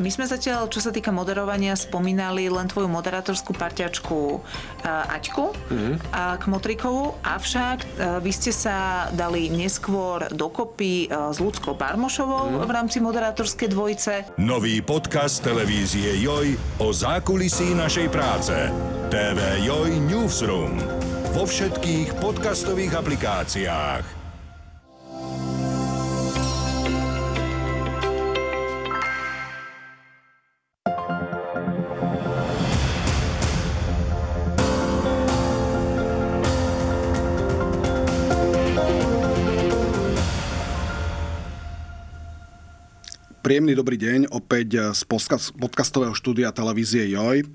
my sme zatiaľ, čo sa týka moderovania, spomínali len tvoju moderátorskú parťačku uh, Aťku mm-hmm. uh, Kmotrikovu, avšak uh, vy ste sa dali neskôr dokopy uh, s Ľudskou Barmošovou mm-hmm. v rámci moderátorskej dvojice. Nový podcast televízie Joj o zákulisí našej práce. TV Joj Newsroom. Vo všetkých podcastových aplikáciách. Príjemný dobrý deň opäť z podcastového štúdia televízie JOJ.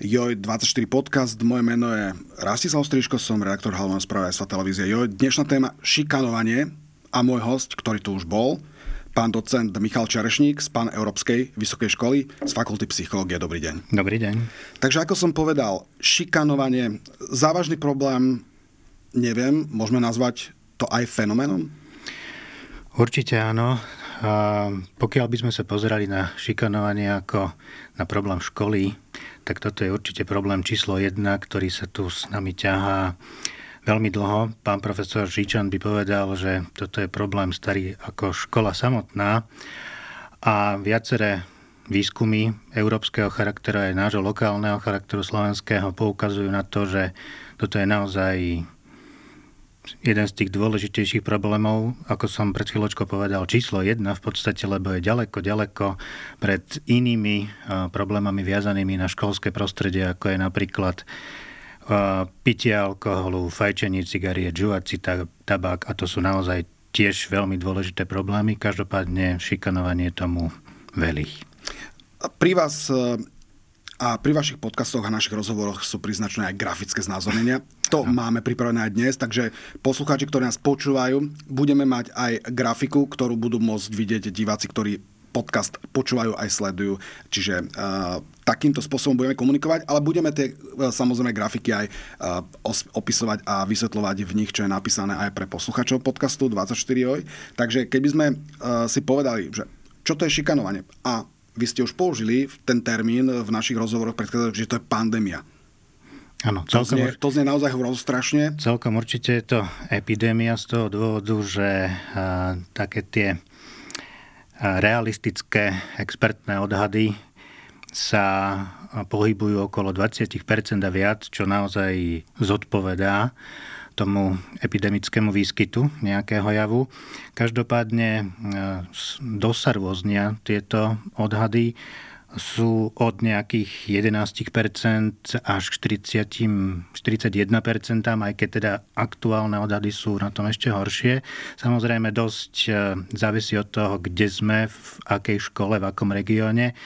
JOJ 24 podcast, moje meno je Rastislav Striško, som redaktor hlavného spravodajstva televízie JOJ. Dnešná téma šikanovanie a môj host, ktorý tu už bol, pán docent Michal Čarešník z Pán Európskej vysokej školy z Fakulty psychológie. Dobrý deň. Dobrý deň. Takže ako som povedal, šikanovanie, závažný problém, neviem, môžeme nazvať to aj fenoménom? Určite áno. Pokiaľ by sme sa pozerali na šikanovanie ako na problém školy, tak toto je určite problém číslo jedna, ktorý sa tu s nami ťahá veľmi dlho. Pán profesor Žičan by povedal, že toto je problém starý ako škola samotná a viaceré výskumy európskeho charakteru aj nášho lokálneho charakteru slovenského poukazujú na to, že toto je naozaj jeden z tých dôležitejších problémov, ako som pred chvíľočkou povedal, číslo jedna v podstate, lebo je ďaleko, ďaleko pred inými problémami viazanými na školské prostredie, ako je napríklad pitie alkoholu, fajčenie cigariet, žuvací tabák a to sú naozaj tiež veľmi dôležité problémy. Každopádne šikanovanie tomu velí. Pri vás a pri vašich podcastoch a našich rozhovoroch sú priznačné aj grafické znázornenia. To no. máme pripravené aj dnes, takže poslucháči, ktorí nás počúvajú, budeme mať aj grafiku, ktorú budú môcť vidieť diváci, ktorí podcast počúvajú aj sledujú. Čiže uh, takýmto spôsobom budeme komunikovať, ale budeme tie uh, samozrejme grafiky aj uh, os- opisovať a vysvetľovať v nich, čo je napísané aj pre posluchačov podcastu 24 oj. Takže keby sme uh, si povedali, že čo to je šikanovanie a vy ste už použili ten termín v našich rozhovoroch predchádzajúcich, že to je pandémia. Áno, celkom, to, znie, to znie naozaj rozstrašne. Celkom určite je to epidémia z toho dôvodu, že a, také tie realistické expertné odhady sa pohybujú okolo 20% a viac, čo naozaj zodpovedá tomu epidemickému výskytu nejakého javu. Každopádne dosa rôznia tieto odhady sú od nejakých 11% až k 40, 41%, aj keď teda aktuálne odhady sú na tom ešte horšie. Samozrejme dosť e, závisí od toho, kde sme, v akej škole, v akom regióne.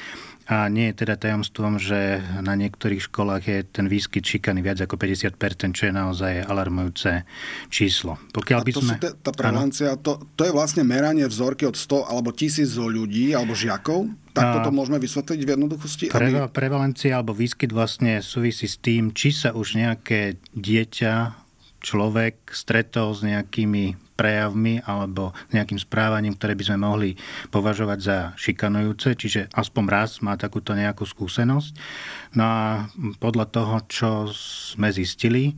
A nie je teda tajomstvom, že na niektorých školách je ten výskyt šikany viac ako 50%, čo je naozaj alarmujúce číslo. Pokiaľ a by to sme... Tá prevancia, to, to je vlastne meranie vzorky od 100 alebo 1000 ľudí alebo žiakov? Tak toto môžeme vysvetliť v jednoduchosti? Pre, aby... Prevalencia alebo výskyt vlastne súvisí s tým, či sa už nejaké dieťa, človek stretol s nejakými prejavmi alebo nejakým správaním, ktoré by sme mohli považovať za šikanujúce, čiže aspoň raz má takúto nejakú skúsenosť. No a podľa toho, čo sme zistili,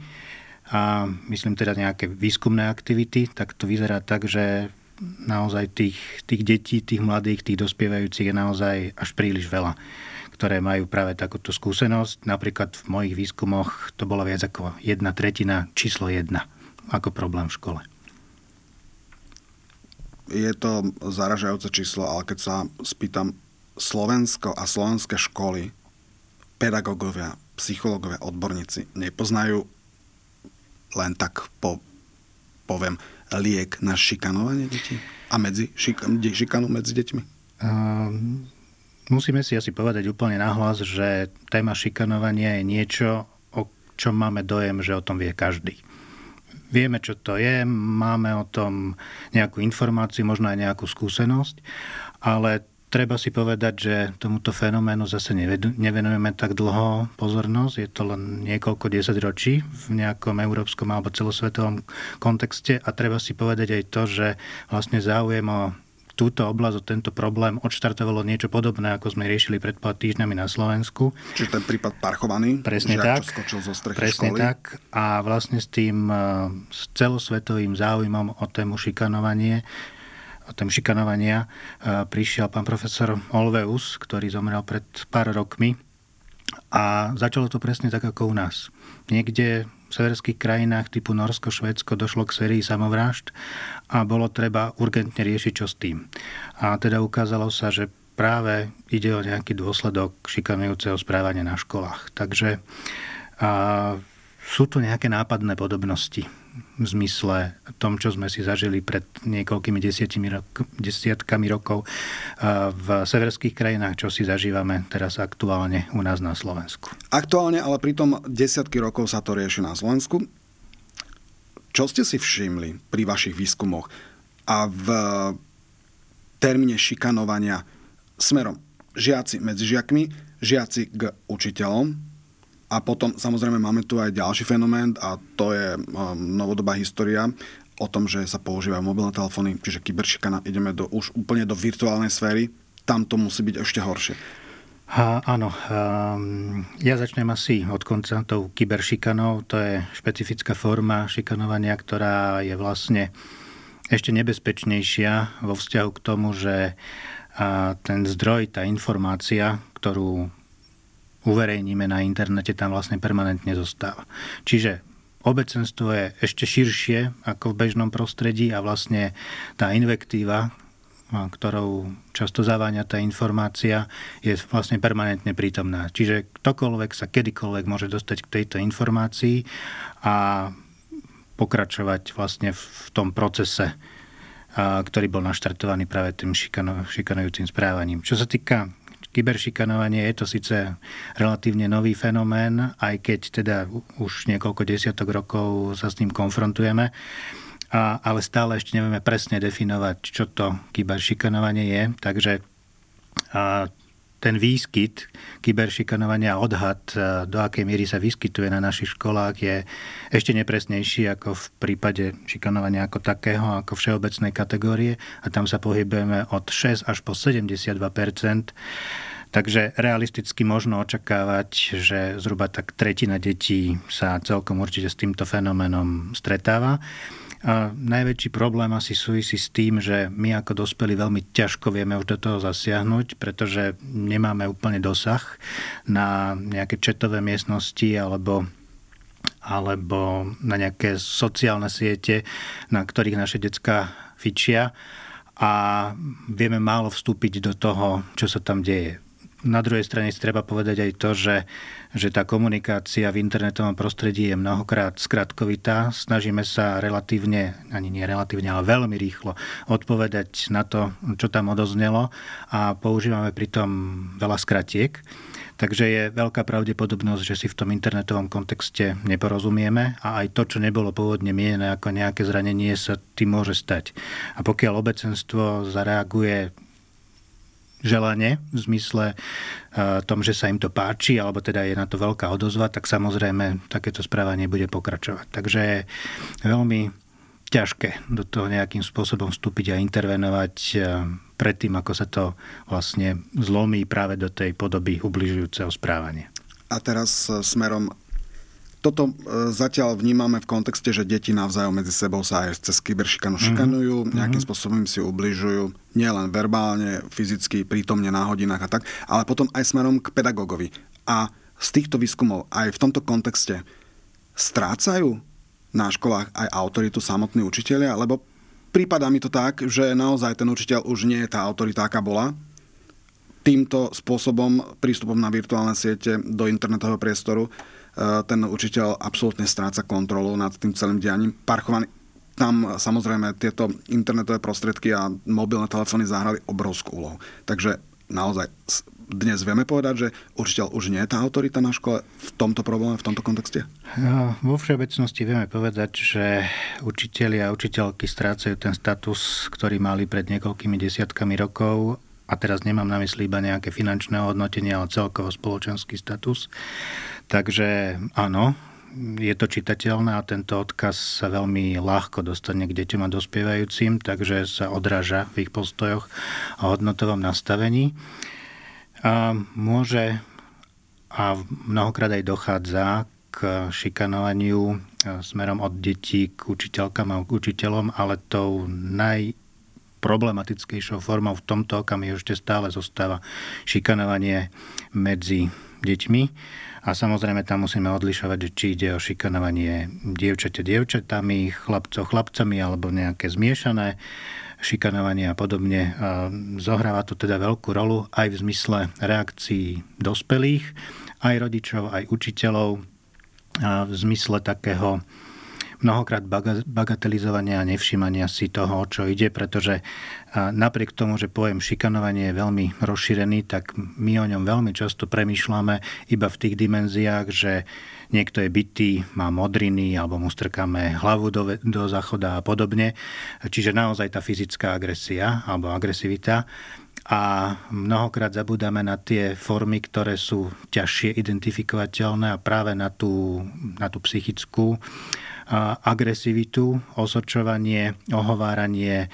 a myslím teda nejaké výskumné aktivity, tak to vyzerá tak, že naozaj tých, tých detí, tých mladých, tých dospievajúcich je naozaj až príliš veľa ktoré majú práve takúto skúsenosť. Napríklad v mojich výskumoch to bolo viac ako jedna tretina, číslo jedna ako problém v škole je to zaražajúce číslo, ale keď sa spýtam Slovensko a slovenské školy, pedagógovia, psychológovia, odborníci nepoznajú len tak po, poviem, liek na šikanovanie detí a medzi, šik, šikanu medzi deťmi? Um, musíme si asi povedať úplne nahlas, že téma šikanovania je niečo, o čom máme dojem, že o tom vie každý. Vieme, čo to je, máme o tom nejakú informáciu, možno aj nejakú skúsenosť, ale treba si povedať, že tomuto fenoménu zase nevenujeme tak dlho pozornosť. Je to len niekoľko desaťročí v nejakom európskom alebo celosvetovom kontexte a treba si povedať aj to, že vlastne záujem o túto oblasť, tento problém odštartovalo niečo podobné, ako sme riešili pred pár týždňami na Slovensku. Čiže ten prípad parchovaný, presne žiak, tak, čo skočil zo strechy presne školy. tak. A vlastne s tým e, s celosvetovým záujmom o tému šikanovanie o tém šikanovania e, prišiel pán profesor Olveus, ktorý zomrel pred pár rokmi a začalo to presne tak ako u nás. Niekde severských krajinách typu Norsko, Švédsko došlo k sérii samovrážd a bolo treba urgentne riešiť, čo s tým. A teda ukázalo sa, že práve ide o nejaký dôsledok šikanujúceho správania na školách. Takže a, sú tu nejaké nápadné podobnosti v zmysle tom, čo sme si zažili pred niekoľkými rok, desiatkami rokov v severských krajinách, čo si zažívame teraz aktuálne u nás na Slovensku. Aktuálne, ale pritom desiatky rokov sa to rieši na Slovensku. Čo ste si všimli pri vašich výskumoch a v termíne šikanovania smerom žiaci medzi žiakmi, žiaci k učiteľom, a potom samozrejme máme tu aj ďalší fenomén a to je um, novodobá história o tom, že sa používajú mobilné telefóny, čiže kyberšikana, ideme do, už úplne do virtuálnej sféry, tam to musí byť ešte horšie. A, áno, um, ja začnem asi od konca tou kyberšikanou. To je špecifická forma šikanovania, ktorá je vlastne ešte nebezpečnejšia vo vzťahu k tomu, že a ten zdroj, tá informácia, ktorú uverejníme na internete, tam vlastne permanentne zostáva. Čiže obecenstvo je ešte širšie ako v bežnom prostredí a vlastne tá invektíva, ktorou často zaváňa tá informácia, je vlastne permanentne prítomná. Čiže ktokoľvek sa kedykoľvek môže dostať k tejto informácii a pokračovať vlastne v tom procese, ktorý bol naštartovaný práve tým šikanujúcim správaním. Čo sa týka Kyberšikanovanie je to síce relatívne nový fenomén, aj keď teda už niekoľko desiatok rokov sa s ním konfrontujeme, a, ale stále ešte nevieme presne definovať, čo to kyberšikanovanie je. Takže a, ten výskyt kyberšikanovania, odhad, do akej miery sa vyskytuje na našich školách, je ešte nepresnejší ako v prípade šikanovania ako takého, ako všeobecnej kategórie a tam sa pohybujeme od 6 až po 72% Takže realisticky možno očakávať, že zhruba tak tretina detí sa celkom určite s týmto fenoménom stretáva. Najväčší problém asi súvisí s tým, že my ako dospelí veľmi ťažko vieme už do toho zasiahnuť, pretože nemáme úplne dosah na nejaké četové miestnosti alebo alebo na nejaké sociálne siete, na ktorých naše decka fičia a vieme málo vstúpiť do toho, čo sa tam deje. Na druhej strane si treba povedať aj to, že, že tá komunikácia v internetovom prostredí je mnohokrát skratkovitá. Snažíme sa relatívne, ani nie relatívne, ale veľmi rýchlo odpovedať na to, čo tam odoznelo a používame pritom veľa skratiek. Takže je veľká pravdepodobnosť, že si v tom internetovom kontexte neporozumieme a aj to, čo nebolo pôvodne mienené ako nejaké zranenie, sa tým môže stať. A pokiaľ obecenstvo zareaguje želanie v zmysle uh, tom, že sa im to páči, alebo teda je na to veľká odozva, tak samozrejme takéto správanie bude pokračovať. Takže je veľmi ťažké do toho nejakým spôsobom vstúpiť a intervenovať uh, predtým, ako sa to vlastne zlomí práve do tej podoby ubližujúceho správania. A teraz uh, smerom toto e, zatiaľ vnímame v kontexte, že deti navzájom medzi sebou sa aj cez kyberšikanu mhm. šikanujú, mm-hmm. nejakým spôsobom si ubližujú, nielen verbálne, fyzicky, prítomne na hodinách a tak, ale potom aj smerom k pedagogovi. A z týchto výskumov aj v tomto kontexte strácajú na školách aj autoritu samotní učiteľia, lebo prípada mi to tak, že naozaj ten učiteľ už nie je tá autorita, aká bola, týmto spôsobom, prístupom na virtuálne siete do internetového priestoru, ten učiteľ absolútne stráca kontrolu nad tým celým dianím. Parchovaný, tam samozrejme tieto internetové prostriedky a mobilné telefóny zahrali obrovskú úlohu. Takže naozaj dnes vieme povedať, že učiteľ už nie je tá autorita na škole v tomto probléme, v tomto kontexte? No, vo všeobecnosti vieme povedať, že učiteľi a učiteľky strácajú ten status, ktorý mali pred niekoľkými desiatkami rokov a teraz nemám na mysli iba nejaké finančné hodnotenie, ale celkovo spoločenský status. Takže áno, je to čitateľné a tento odkaz sa veľmi ľahko dostane k deťom a dospievajúcim, takže sa odráža v ich postojoch a hodnotovom nastavení. A môže a mnohokrát aj dochádza k šikanovaniu smerom od detí k učiteľkám a k učiteľom, ale tou naj problematickejšou formou v tomto okamihu ešte stále zostáva šikanovanie medzi deťmi. A samozrejme tam musíme odlišovať, či ide o šikanovanie dievčate dievčatami, chlapcov chlapcami alebo nejaké zmiešané šikanovanie a podobne. A zohráva to teda veľkú rolu aj v zmysle reakcií dospelých, aj rodičov, aj učiteľov, a v zmysle takého mnohokrát bagatelizovania a nevšimania si toho, čo ide, pretože napriek tomu, že pojem šikanovanie je veľmi rozšírený, tak my o ňom veľmi často premýšľame iba v tých dimenziách, že niekto je bytý, má modriny alebo mu strkáme hlavu do, do záchoda a podobne. Čiže naozaj tá fyzická agresia alebo agresivita a mnohokrát zabudáme na tie formy, ktoré sú ťažšie identifikovateľné a práve na tú, na tú psychickú agresivitu, osočovanie, ohováranie,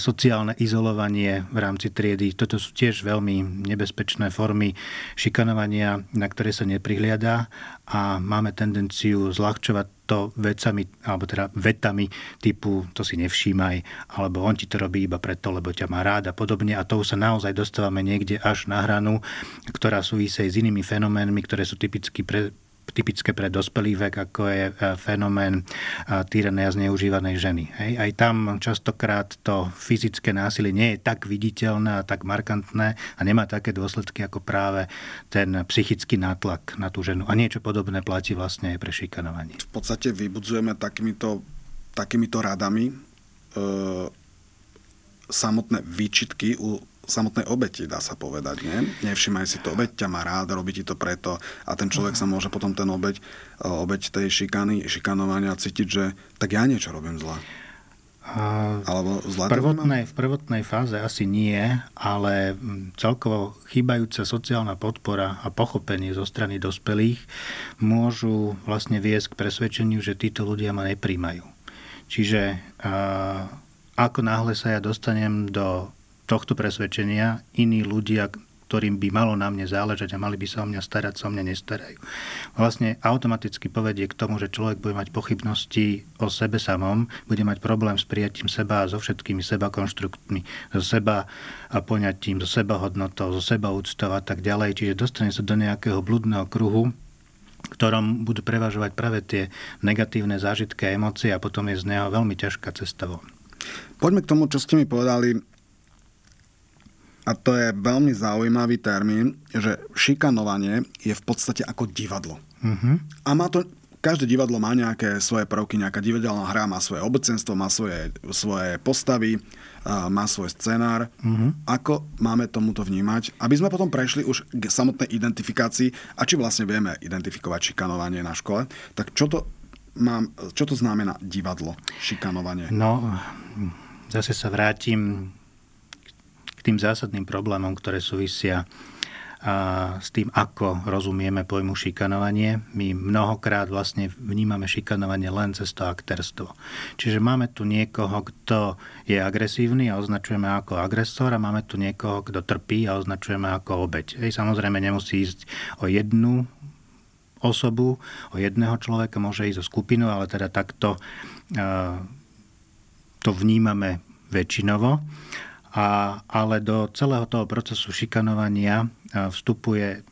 sociálne izolovanie v rámci triedy. Toto sú tiež veľmi nebezpečné formy šikanovania, na ktoré sa neprihliadá a máme tendenciu zľahčovať to vecami, alebo teda vetami typu to si nevšímaj, alebo on ti to robí iba preto, lebo ťa má rád a podobne. A to sa naozaj dostávame niekde až na hranu, ktorá súvisí s inými fenoménmi, ktoré sú typicky pre, typické pre dospelý vek, ako je e, fenomén e, týranej a zneužívanej ženy. Hej. Aj tam častokrát to fyzické násilie nie je tak viditeľné a tak markantné a nemá také dôsledky ako práve ten psychický nátlak na tú ženu. A niečo podobné platí vlastne aj pre šikanovanie. V podstate vybudzujeme takýmito, takýmito radami e, samotné výčitky u samotnej obeti, dá sa povedať. Nie? Nevšimaj si to, obeť ťa má rád, robí ti to preto a ten človek sa môže potom ten obeť, e, obeť tej šikany, šikanovania cítiť, že tak ja niečo robím zle. Alebo v prvotnej, v prvotnej fáze asi nie, ale celkovo chýbajúca sociálna podpora a pochopenie zo strany dospelých môžu vlastne viesť k presvedčeniu, že títo ľudia ma nepríjmajú. Čiže ako náhle sa ja dostanem do tohto presvedčenia iní ľudia, ktorým by malo na mne záležať a mali by sa o mňa starať, sa o mňa nestarajú. Vlastne automaticky povedie k tomu, že človek bude mať pochybnosti o sebe samom, bude mať problém s prijatím seba a so všetkými seba konštruktmi, so seba a poňatím, so seba hodnotou, so seba úctou a tak ďalej. Čiže dostane sa do nejakého blúdneho kruhu, ktorom budú prevažovať práve tie negatívne zážitky a emócie a potom je z neho veľmi ťažká cesta von. Poďme k tomu, čo ste mi povedali a to je veľmi zaujímavý termín, že šikanovanie je v podstate ako divadlo. Uh-huh. A má to, každé divadlo má nejaké svoje prvky, nejaká divadelná hra, má svoje obecenstvo, má svoje, svoje postavy, má svoj scenár. Uh-huh. Ako máme tomuto vnímať? Aby sme potom prešli už k samotnej identifikácii a či vlastne vieme identifikovať šikanovanie na škole, tak čo to, mám, čo to znamená divadlo, šikanovanie? No, zase sa vrátim tým zásadným problémom, ktoré súvisia a s tým, ako rozumieme pojmu šikanovanie. My mnohokrát vlastne vnímame šikanovanie len cez to aktérstvo. Čiže máme tu niekoho, kto je agresívny a označujeme ako agresor a máme tu niekoho, kto trpí a označujeme ako obeď. Hej, samozrejme nemusí ísť o jednu osobu, o jedného človeka, môže ísť o skupinu, ale teda takto to vnímame väčšinovo. A, ale do celého toho procesu šikanovania vstupuje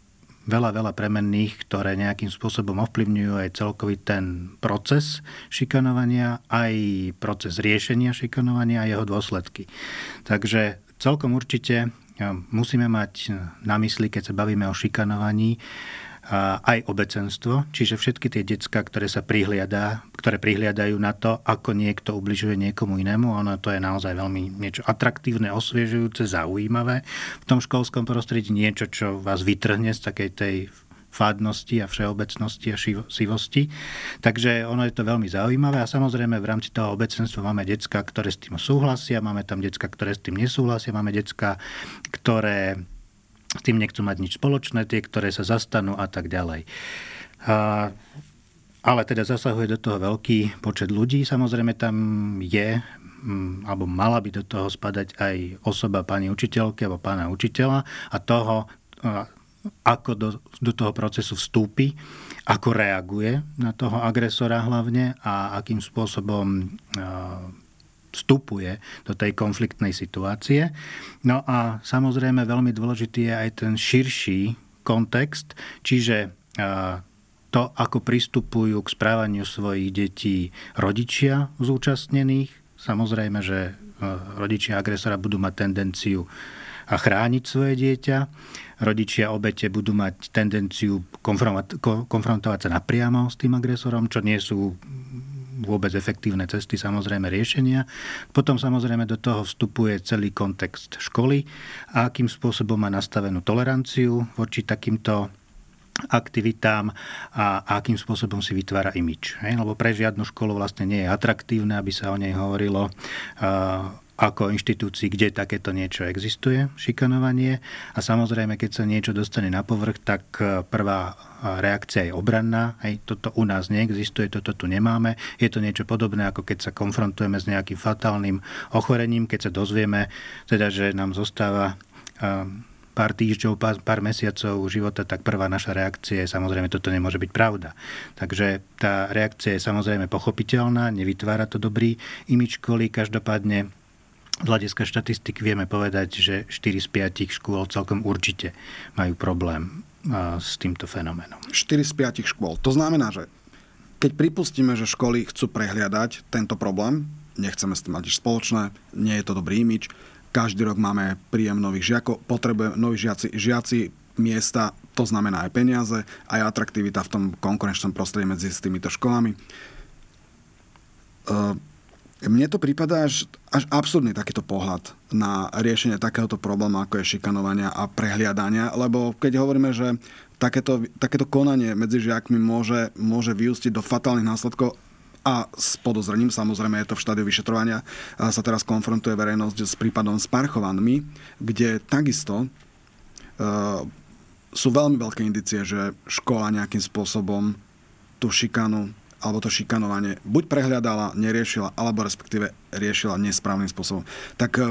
veľa, veľa premenných, ktoré nejakým spôsobom ovplyvňujú aj celkový ten proces šikanovania, aj proces riešenia šikanovania a jeho dôsledky. Takže celkom určite musíme mať na mysli, keď sa bavíme o šikanovaní, aj obecenstvo, čiže všetky tie decka, ktoré sa prihliadá, ktoré prihliadajú na to, ako niekto ubližuje niekomu inému. Ono to je naozaj veľmi niečo atraktívne, osviežujúce, zaujímavé v tom školskom prostredí, niečo, čo vás vytrhne z takej tej fádnosti a všeobecnosti a sivosti. Takže ono je to veľmi zaujímavé a samozrejme v rámci toho obecenstva máme decka, ktoré s tým súhlasia, máme tam decka, ktoré s tým nesúhlasia, máme decka, ktoré s tým nechcú mať nič spoločné, tie, ktoré sa zastanú a tak ďalej. A ale teda zasahuje do toho veľký počet ľudí. Samozrejme tam je alebo mala by do toho spadať aj osoba pani učiteľky alebo pána učiteľa a toho, ako do, do toho procesu vstúpi, ako reaguje na toho agresora hlavne a akým spôsobom vstupuje do tej konfliktnej situácie. No a samozrejme veľmi dôležitý je aj ten širší kontext, čiže to, ako pristupujú k správaniu svojich detí rodičia zúčastnených. Samozrejme, že rodičia agresora budú mať tendenciu a chrániť svoje dieťa. Rodičia obete budú mať tendenciu konfrontovať sa napriamo s tým agresorom, čo nie sú vôbec efektívne cesty samozrejme riešenia. Potom samozrejme do toho vstupuje celý kontext školy a akým spôsobom má nastavenú toleranciu voči takýmto aktivitám a akým spôsobom si vytvára imič. Lebo pre žiadnu školu vlastne nie je atraktívne, aby sa o nej hovorilo ako inštitúcii, kde takéto niečo existuje, šikanovanie. A samozrejme, keď sa niečo dostane na povrch, tak e, prvá reakcia je obranná. Hej, toto u nás neexistuje, toto tu nemáme. Je to niečo podobné, ako keď sa konfrontujeme s nejakým fatálnym ochorením, keď sa dozvieme, teda, že nám zostáva e, pár týždňov, pár mesiacov života, tak prvá naša reakcia je samozrejme, toto nemôže byť pravda. Takže tá reakcia je samozrejme pochopiteľná, nevytvára to dobrý imič školy, každopádne z hľadiska štatistik vieme povedať, že 4 z 5 škôl celkom určite majú problém s týmto fenoménom. 4 z 5 škôl. To znamená, že keď pripustíme, že školy chcú prehliadať tento problém, nechceme s tým mať nič spoločné, nie je to dobrý imič, každý rok máme príjem nových žiakov, potrebujeme noví žiaci, žiaci miesta, to znamená aj peniaze, aj atraktivita v tom konkurenčnom prostredí medzi týmito školami. Uh, mne to prípada až, až absurdný takýto pohľad na riešenie takéhoto problému, ako je šikanovania a prehliadania, lebo keď hovoríme, že takéto, takéto konanie medzi žiakmi môže, môže vyústiť do fatálnych následkov a s podozrením, samozrejme je to v štádiu vyšetrovania, sa teraz konfrontuje verejnosť s prípadom s Parchovanmi, kde takisto uh, sú veľmi veľké indicie, že škola nejakým spôsobom tú šikanu alebo to šikanovanie buď prehľadala, neriešila, alebo respektíve riešila nesprávnym spôsobom. Tak e,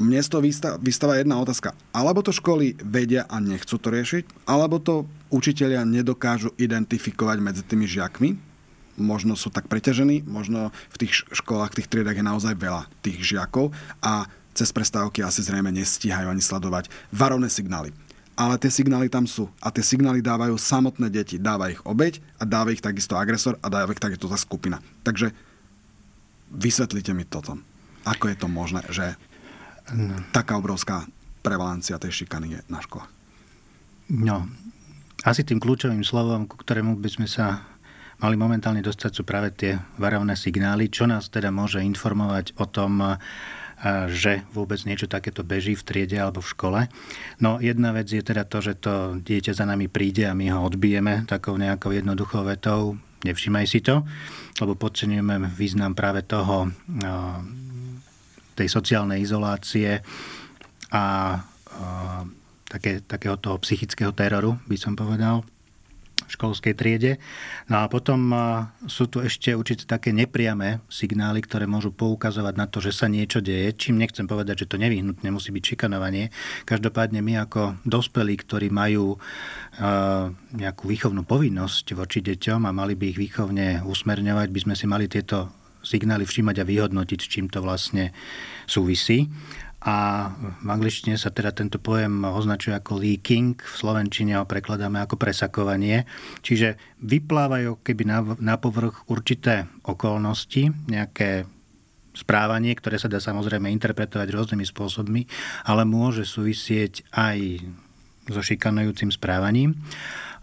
mne z toho vystáva jedna otázka. Alebo to školy vedia a nechcú to riešiť, alebo to učitelia nedokážu identifikovať medzi tými žiakmi, možno sú tak preťažení, možno v tých školách, v tých triedach je naozaj veľa tých žiakov a cez prestávky asi zrejme nestíhajú ani sledovať varovné signály ale tie signály tam sú. A tie signály dávajú samotné deti. Dáva ich obeď a dáva ich takisto agresor a dáva ich takisto tá skupina. Takže vysvetlite mi toto. Ako je to možné, že taká obrovská prevalencia tej šikany je na školách? No, asi tým kľúčovým slovom, ku ktorému by sme sa mali momentálne dostať, sú práve tie varovné signály, čo nás teda môže informovať o tom, že vôbec niečo takéto beží v triede alebo v škole. No jedna vec je teda to, že to dieťa za nami príde a my ho odbijeme takou nejakou jednoduchou vetou. Nevšimaj si to, lebo podceňujeme význam práve toho, tej sociálnej izolácie a také, takého toho psychického teroru, by som povedal školskej triede. No a potom sú tu ešte určite také nepriame signály, ktoré môžu poukazovať na to, že sa niečo deje, čím nechcem povedať, že to nevyhnutne musí byť šikanovanie. Každopádne my ako dospelí, ktorí majú nejakú výchovnú povinnosť voči deťom a mali by ich výchovne usmerňovať, by sme si mali tieto signály všímať a vyhodnotiť, s čím to vlastne súvisí a v angličtine sa teda tento pojem označuje ako leaking, v slovenčine ho prekladáme ako presakovanie. Čiže vyplávajú keby na, na povrch určité okolnosti, nejaké správanie, ktoré sa dá samozrejme interpretovať rôznymi spôsobmi, ale môže súvisieť aj so šikanujúcim správaním.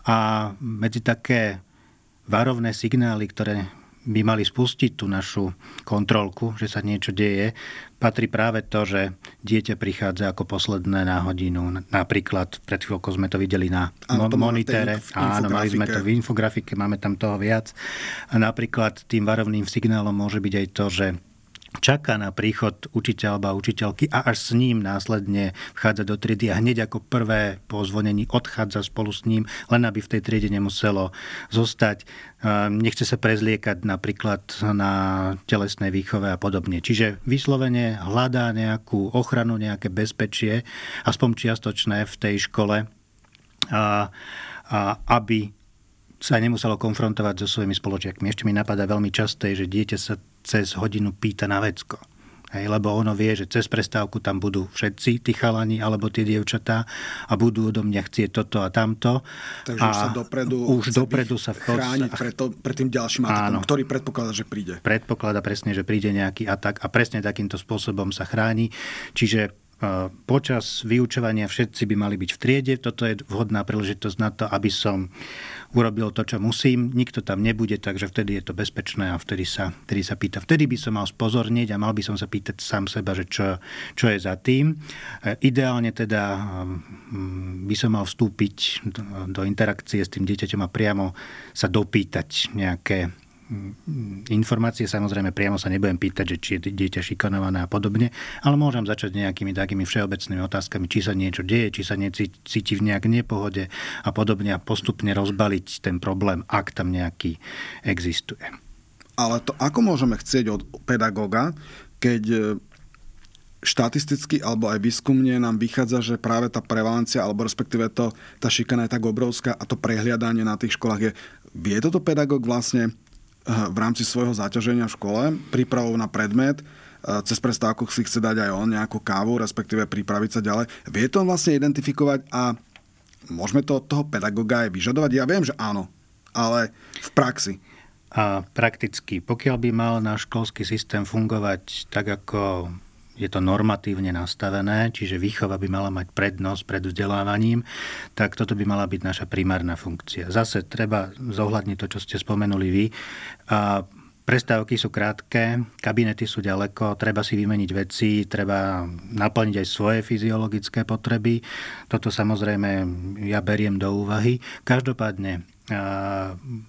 A medzi také varovné signály, ktoré by mali spustiť tú našu kontrolku, že sa niečo deje, patrí práve to, že dieťa prichádza ako posledné na hodinu. Napríklad, pred chvíľkou sme to videli na ano, monitere. Áno, mali sme to v infografike, máme tam toho viac. A napríklad tým varovným signálom môže byť aj to, že čaká na príchod učiteľa alebo učiteľky a až s ním následne vchádza do triedy a hneď ako prvé po zvonení odchádza spolu s ním, len aby v tej triede nemuselo zostať. Nechce sa prezliekať napríklad na telesnej výchove a podobne. Čiže vyslovene hľadá nejakú ochranu, nejaké bezpečie, aspoň čiastočné v tej škole, a, a aby sa nemuselo konfrontovať so svojimi spoločiakmi. Ešte mi napadá veľmi časté, že dieťa sa cez hodinu pýta na vecko. Hej, lebo ono vie, že cez prestávku tam budú všetci tí chalani alebo tie dievčatá a budú odo mňa chcieť toto a tamto. Takže a už sa dopredu, už dopredu sa v chrániť pred, to, pred tým ďalším atakom, ktorý predpokladá, že príde. Predpokladá presne, že príde nejaký atak a presne takýmto spôsobom sa chráni. Čiže počas vyučovania všetci by mali byť v triede. Toto je vhodná príležitosť na to, aby som urobil to, čo musím. Nikto tam nebude, takže vtedy je to bezpečné a vtedy sa, vtedy sa pýta. Vtedy by som mal spozorniť a mal by som sa pýtať sám seba, že čo, čo je za tým. E, ideálne teda mm, by som mal vstúpiť do interakcie s tým dieťaťom a priamo sa dopýtať nejaké informácie. Samozrejme, priamo sa nebudem pýtať, že či je dieťa šikanované a podobne, ale môžem začať nejakými takými všeobecnými otázkami, či sa niečo deje, či sa necíti v nejak nepohode a podobne a postupne rozbaliť ten problém, ak tam nejaký existuje. Ale to ako môžeme chcieť od pedagóga, keď e, štatisticky alebo aj výskumne nám vychádza, že práve tá prevalencia alebo respektíve to, tá šikana je tak obrovská a to prehliadanie na tých školách je... Vie toto pedagóg vlastne v rámci svojho zaťaženia v škole, prípravou na predmet, cez prestávku si chce dať aj on nejakú kávu, respektíve pripraviť sa ďalej. Vie to vlastne identifikovať a môžeme to od toho pedagoga aj vyžadovať? Ja viem, že áno, ale v praxi. A prakticky, pokiaľ by mal náš školský systém fungovať tak, ako je to normatívne nastavené, čiže výchova by mala mať prednosť pred vzdelávaním, tak toto by mala byť naša primárna funkcia. Zase treba zohľadniť to, čo ste spomenuli vy. A Prestávky sú krátke, kabinety sú ďaleko, treba si vymeniť veci, treba naplniť aj svoje fyziologické potreby. Toto samozrejme ja beriem do úvahy. Každopádne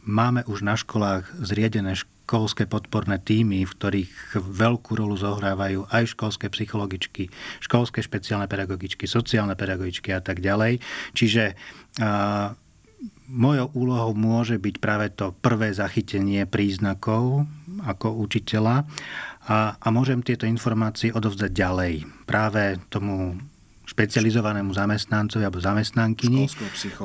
máme už na školách zriedené školy, školské podporné týmy, v ktorých veľkú rolu zohrávajú aj školské psychologičky, školské špeciálne pedagogičky, sociálne pedagogičky a tak ďalej. Čiže a, mojou úlohou môže byť práve to prvé zachytenie príznakov ako učiteľa a, a môžem tieto informácie odovzdať ďalej práve tomu špecializovanému zamestnancovi alebo zamestnankyni,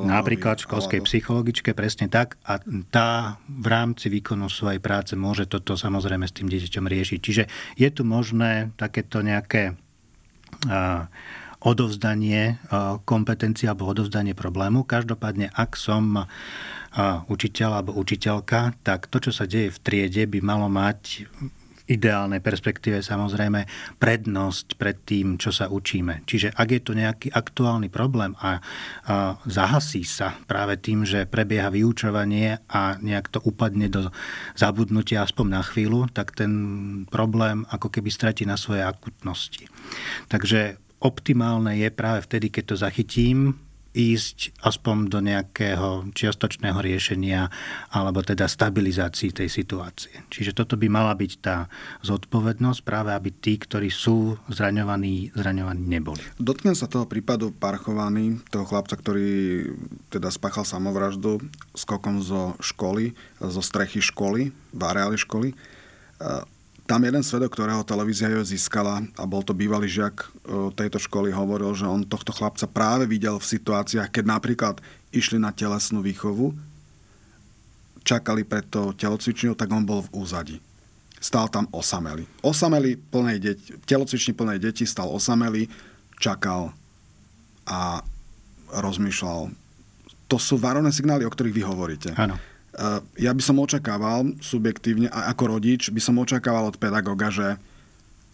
napríklad školskej alebo... psychologičke, presne tak. A tá v rámci výkonu svojej práce môže toto samozrejme s tým dieťaťom riešiť. Čiže je tu možné takéto nejaké a, odovzdanie kompetencie alebo odovzdanie problému. Každopádne, ak som učiteľ alebo učiteľka, tak to, čo sa deje v triede, by malo mať ideálnej perspektíve samozrejme prednosť pred tým, čo sa učíme. Čiže ak je to nejaký aktuálny problém a, a zahasí sa práve tým, že prebieha vyučovanie a nejak to upadne do zabudnutia aspoň na chvíľu, tak ten problém ako keby stratí na svojej akutnosti. Takže optimálne je práve vtedy, keď to zachytím, ísť aspoň do nejakého čiastočného riešenia alebo teda stabilizácii tej situácie. Čiže toto by mala byť tá zodpovednosť práve, aby tí, ktorí sú zraňovaní, zraňovaní neboli. Dotknem sa toho prípadu Parchovaný, toho chlapca, ktorý teda spáchal samovraždu skokom zo školy, zo strechy školy, v areáli školy tam jeden svedok, ktorého televízia ju získala a bol to bývalý žiak e, tejto školy, hovoril, že on tohto chlapca práve videl v situáciách, keď napríklad išli na telesnú výchovu, čakali pred to telocvičňou, tak on bol v úzadi. Stál tam osamelý. Osamelý plnej deti, telocvični plnej deti, stal osamelý, čakal a rozmýšľal. To sú varovné signály, o ktorých vy hovoríte. Áno. Eh, ja by som očakával subjektívne, a ako rodič by som očakával od pedagóga, že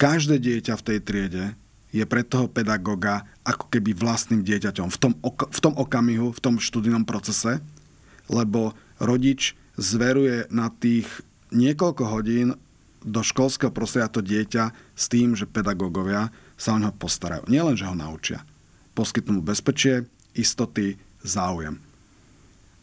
každé dieťa v tej triede je pre toho pedagóga ako keby vlastným dieťaťom v tom, ok- v tom okamihu, v tom študijnom procese, lebo rodič zveruje na tých niekoľko hodín do školského prostredia to dieťa s tým, že pedagógovia sa o neho postarajú. Nielen, že ho naučia. Poskytnú mu bezpečie, istoty, záujem.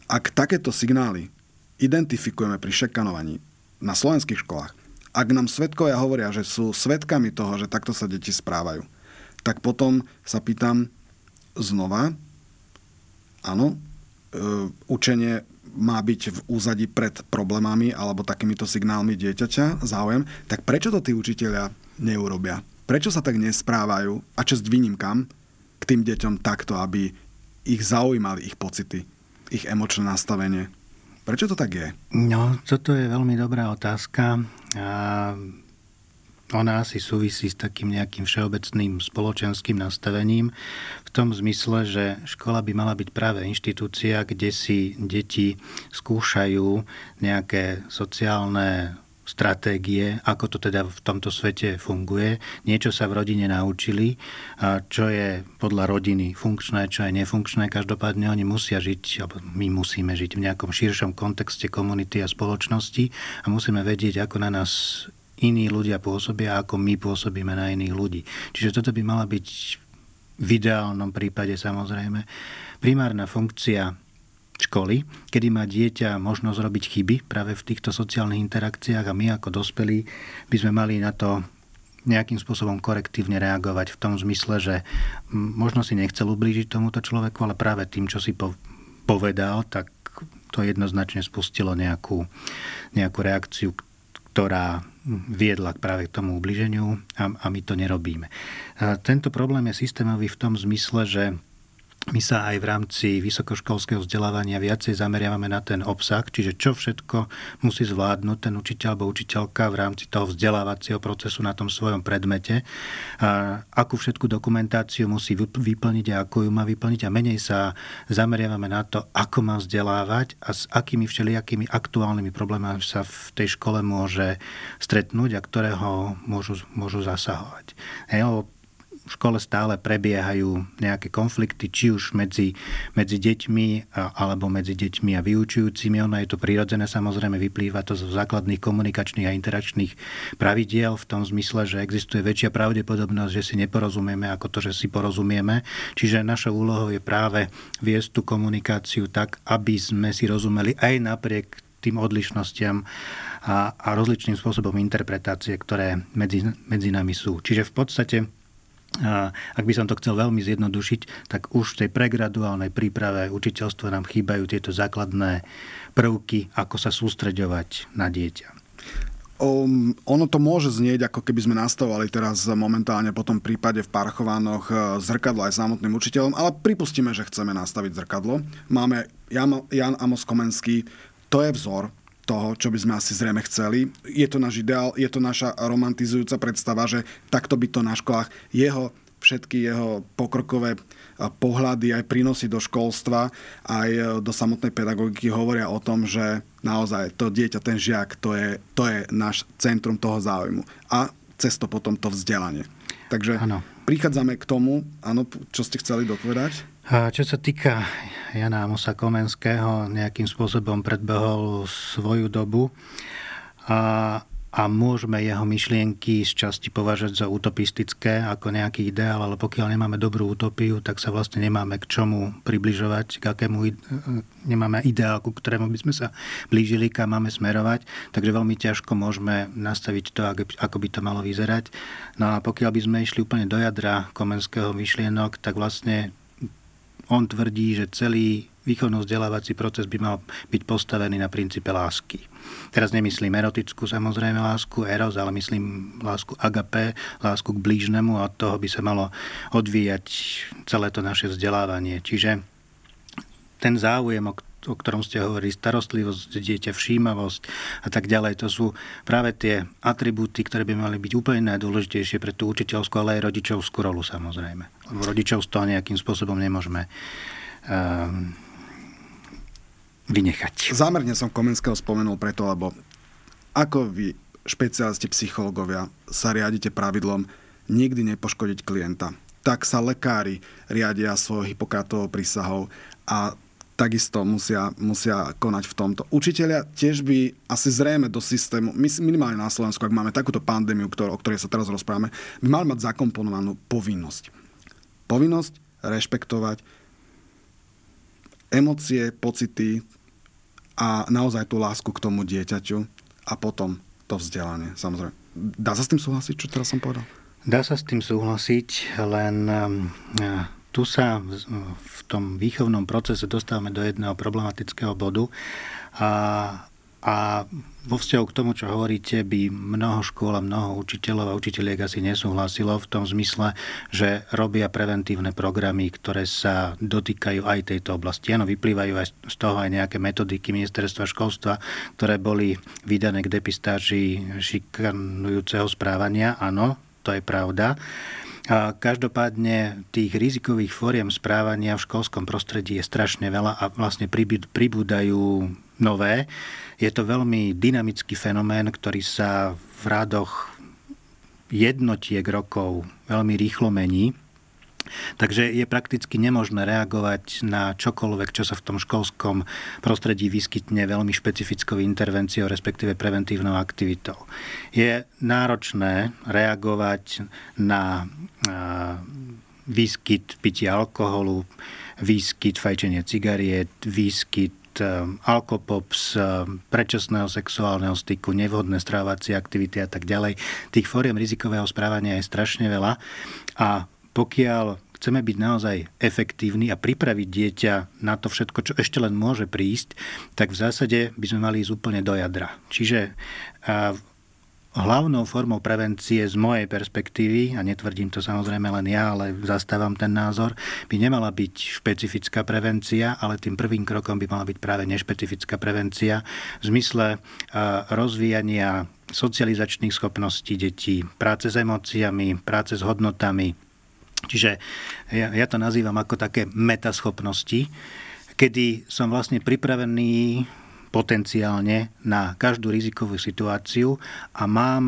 Ak takéto signály identifikujeme pri šekanovaní na slovenských školách, Ak nám svetkovia hovoria, že sú svetkami toho, že takto sa deti správajú, tak potom sa pýtam znova, áno, e, učenie má byť v úzadi pred problémami alebo takýmito signálmi dieťaťa, záujem, tak prečo to tí učiteľia neurobia? Prečo sa tak nesprávajú a čest výnimkám k tým deťom takto, aby ich zaujímali ich pocity, ich emočné nastavenie? Prečo to tak je? No, toto je veľmi dobrá otázka. A ona asi súvisí s takým nejakým všeobecným spoločenským nastavením v tom zmysle, že škola by mala byť práve inštitúcia, kde si deti skúšajú nejaké sociálne stratégie, ako to teda v tomto svete funguje. Niečo sa v rodine naučili, čo je podľa rodiny funkčné, čo je nefunkčné. Každopádne oni musia žiť, alebo my musíme žiť v nejakom širšom kontexte komunity a spoločnosti a musíme vedieť, ako na nás iní ľudia pôsobia, ako my pôsobíme na iných ľudí. Čiže toto by mala byť v ideálnom prípade samozrejme primárna funkcia školy, kedy má dieťa možnosť robiť chyby práve v týchto sociálnych interakciách a my ako dospelí by sme mali na to nejakým spôsobom korektívne reagovať v tom zmysle, že možno si nechcel ublížiť tomuto človeku, ale práve tým, čo si povedal, tak to jednoznačne spustilo nejakú, nejakú reakciu, ktorá viedla práve k tomu ubliženiu a, a my to nerobíme. A tento problém je systémový v tom zmysle, že my sa aj v rámci vysokoškolského vzdelávania viacej zameriavame na ten obsah, čiže čo všetko musí zvládnuť ten učiteľ alebo učiteľka v rámci toho vzdelávacieho procesu na tom svojom predmete, a akú všetku dokumentáciu musí vyplniť a ako ju má vyplniť a menej sa zameriavame na to, ako má vzdelávať a s akými všelijakými aktuálnymi problémami sa v tej škole môže stretnúť a ktorého môžu, môžu zasahovať. Hej, v škole stále prebiehajú nejaké konflikty, či už medzi, medzi deťmi alebo medzi deťmi a vyučujúcimi. Ono je to prirodzené, samozrejme vyplýva to zo základných komunikačných a interakčných pravidiel v tom zmysle, že existuje väčšia pravdepodobnosť, že si neporozumieme ako to, že si porozumieme. Čiže našou úlohou je práve viesť tú komunikáciu tak, aby sme si rozumeli aj napriek tým odlišnostiam a, a rozličným spôsobom interpretácie, ktoré medzi, medzi nami sú. Čiže v podstate ak by som to chcel veľmi zjednodušiť, tak už v tej pregraduálnej príprave učiteľstva nám chýbajú tieto základné prvky, ako sa sústreďovať na dieťa. Um, ono to môže znieť, ako keby sme nastavovali teraz momentálne po tom prípade v Parchovánoch e, zrkadlo aj samotným učiteľom, ale pripustíme, že chceme nastaviť zrkadlo. Máme Jan, Jan Amos Komenský, to je vzor, toho, čo by sme asi zrejme chceli. Je to náš ideál, je to naša romantizujúca predstava, že takto by to na školách jeho všetky jeho pokrokové pohľady, aj prínosy do školstva, aj e, do samotnej pedagogiky hovoria o tom, že naozaj to dieťa, ten žiak, to je, to je náš centrum toho záujmu. A cez to potom to vzdelanie. Takže ano. prichádzame k tomu, áno, čo ste chceli dopovedať? A čo sa týka Jana Amosa Komenského, nejakým spôsobom predbehol svoju dobu a, a môžeme jeho myšlienky z časti považať za utopistické ako nejaký ideál, ale pokiaľ nemáme dobrú utopiu, tak sa vlastne nemáme k čomu približovať, k akému nemáme ideál, ku ktorému by sme sa blížili, kam máme smerovať, takže veľmi ťažko môžeme nastaviť to, ako by to malo vyzerať. No a pokiaľ by sme išli úplne do jadra Komenského myšlienok, tak vlastne on tvrdí, že celý výchovno-vzdelávací proces by mal byť postavený na princípe lásky. Teraz nemyslím erotickú samozrejme lásku, eros, ale myslím lásku agape, lásku k blížnemu a od toho by sa malo odvíjať celé to naše vzdelávanie. Čiže ten záujem, o o ktorom ste hovorili, starostlivosť dieťa, všímavosť a tak ďalej. To sú práve tie atribúty, ktoré by mali byť úplne najdôležitejšie pre tú učiteľskú, ale aj rodičovskú rolu samozrejme. Lebo rodičovstvo nejakým spôsobom nemôžeme um, vynechať. Zámerne som Komenského spomenul preto, lebo ako vy, špecialisti psychológovia, sa riadite pravidlom nikdy nepoškodiť klienta. Tak sa lekári riadia svojou Hipokratovou prísahou a takisto musia, musia konať v tomto. Učiteľia tiež by asi zrejme do systému, minimálne na Slovensku, ak máme takúto pandémiu, ktor- o ktorej sa teraz rozprávame, by mali mať zakomponovanú povinnosť. Povinnosť rešpektovať emócie, pocity a naozaj tú lásku k tomu dieťaťu a potom to vzdelanie, samozrejme. Dá sa s tým súhlasiť, čo teraz som povedal? Dá sa s tým súhlasiť, len um, tu sa v tom výchovnom procese dostávame do jedného problematického bodu a, a vo vzťahu k tomu, čo hovoríte, by mnoho škôl a mnoho učiteľov a učiteľiek asi nesúhlasilo v tom zmysle, že robia preventívne programy, ktoré sa dotýkajú aj tejto oblasti. Áno, vyplývajú aj z toho aj nejaké metodiky ministerstva školstva, ktoré boli vydané k depistáži šikanujúceho správania. Áno, to je pravda. Každopádne tých rizikových fóriem správania v školskom prostredí je strašne veľa a vlastne pribúdajú nové. Je to veľmi dynamický fenomén, ktorý sa v rádoch jednotiek rokov veľmi rýchlo mení. Takže je prakticky nemožné reagovať na čokoľvek, čo sa v tom školskom prostredí vyskytne veľmi špecifickou intervenciou, respektíve preventívnou aktivitou. Je náročné reagovať na výskyt pitia alkoholu, výskyt fajčenia cigariet, výskyt alkopops, predčasného sexuálneho styku, nevhodné strávacie aktivity a tak ďalej. Tých fóriem rizikového správania je strašne veľa a pokiaľ chceme byť naozaj efektívni a pripraviť dieťa na to všetko, čo ešte len môže prísť, tak v zásade by sme mali ísť úplne do jadra. Čiže hlavnou formou prevencie z mojej perspektívy, a netvrdím to samozrejme len ja, ale zastávam ten názor, by nemala byť špecifická prevencia, ale tým prvým krokom by mala byť práve nešpecifická prevencia v zmysle rozvíjania socializačných schopností detí, práce s emóciami, práce s hodnotami, Čiže ja, ja to nazývam ako také metaschopnosti, kedy som vlastne pripravený potenciálne na každú rizikovú situáciu a mám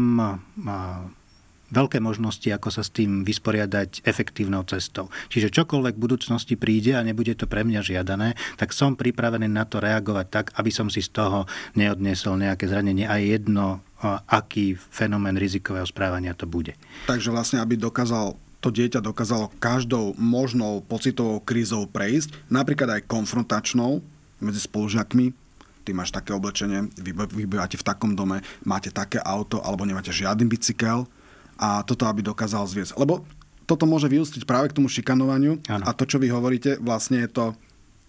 veľké možnosti, ako sa s tým vysporiadať efektívnou cestou. Čiže čokoľvek v budúcnosti príde a nebude to pre mňa žiadané, tak som pripravený na to reagovať tak, aby som si z toho neodniesol nejaké zranenie. Aj jedno, aký fenomén rizikového správania to bude. Takže vlastne, aby dokázal to dieťa dokázalo každou možnou pocitovou krízou prejsť, napríklad aj konfrontačnou medzi spolužiakmi. Ty máš také oblečenie, vy, vy bývate v takom dome, máte také auto alebo nemáte žiadny bicykel a toto aby dokázal zviesť. Lebo toto môže vyústiť práve k tomu šikanovaniu ano. a to, čo vy hovoríte, vlastne je to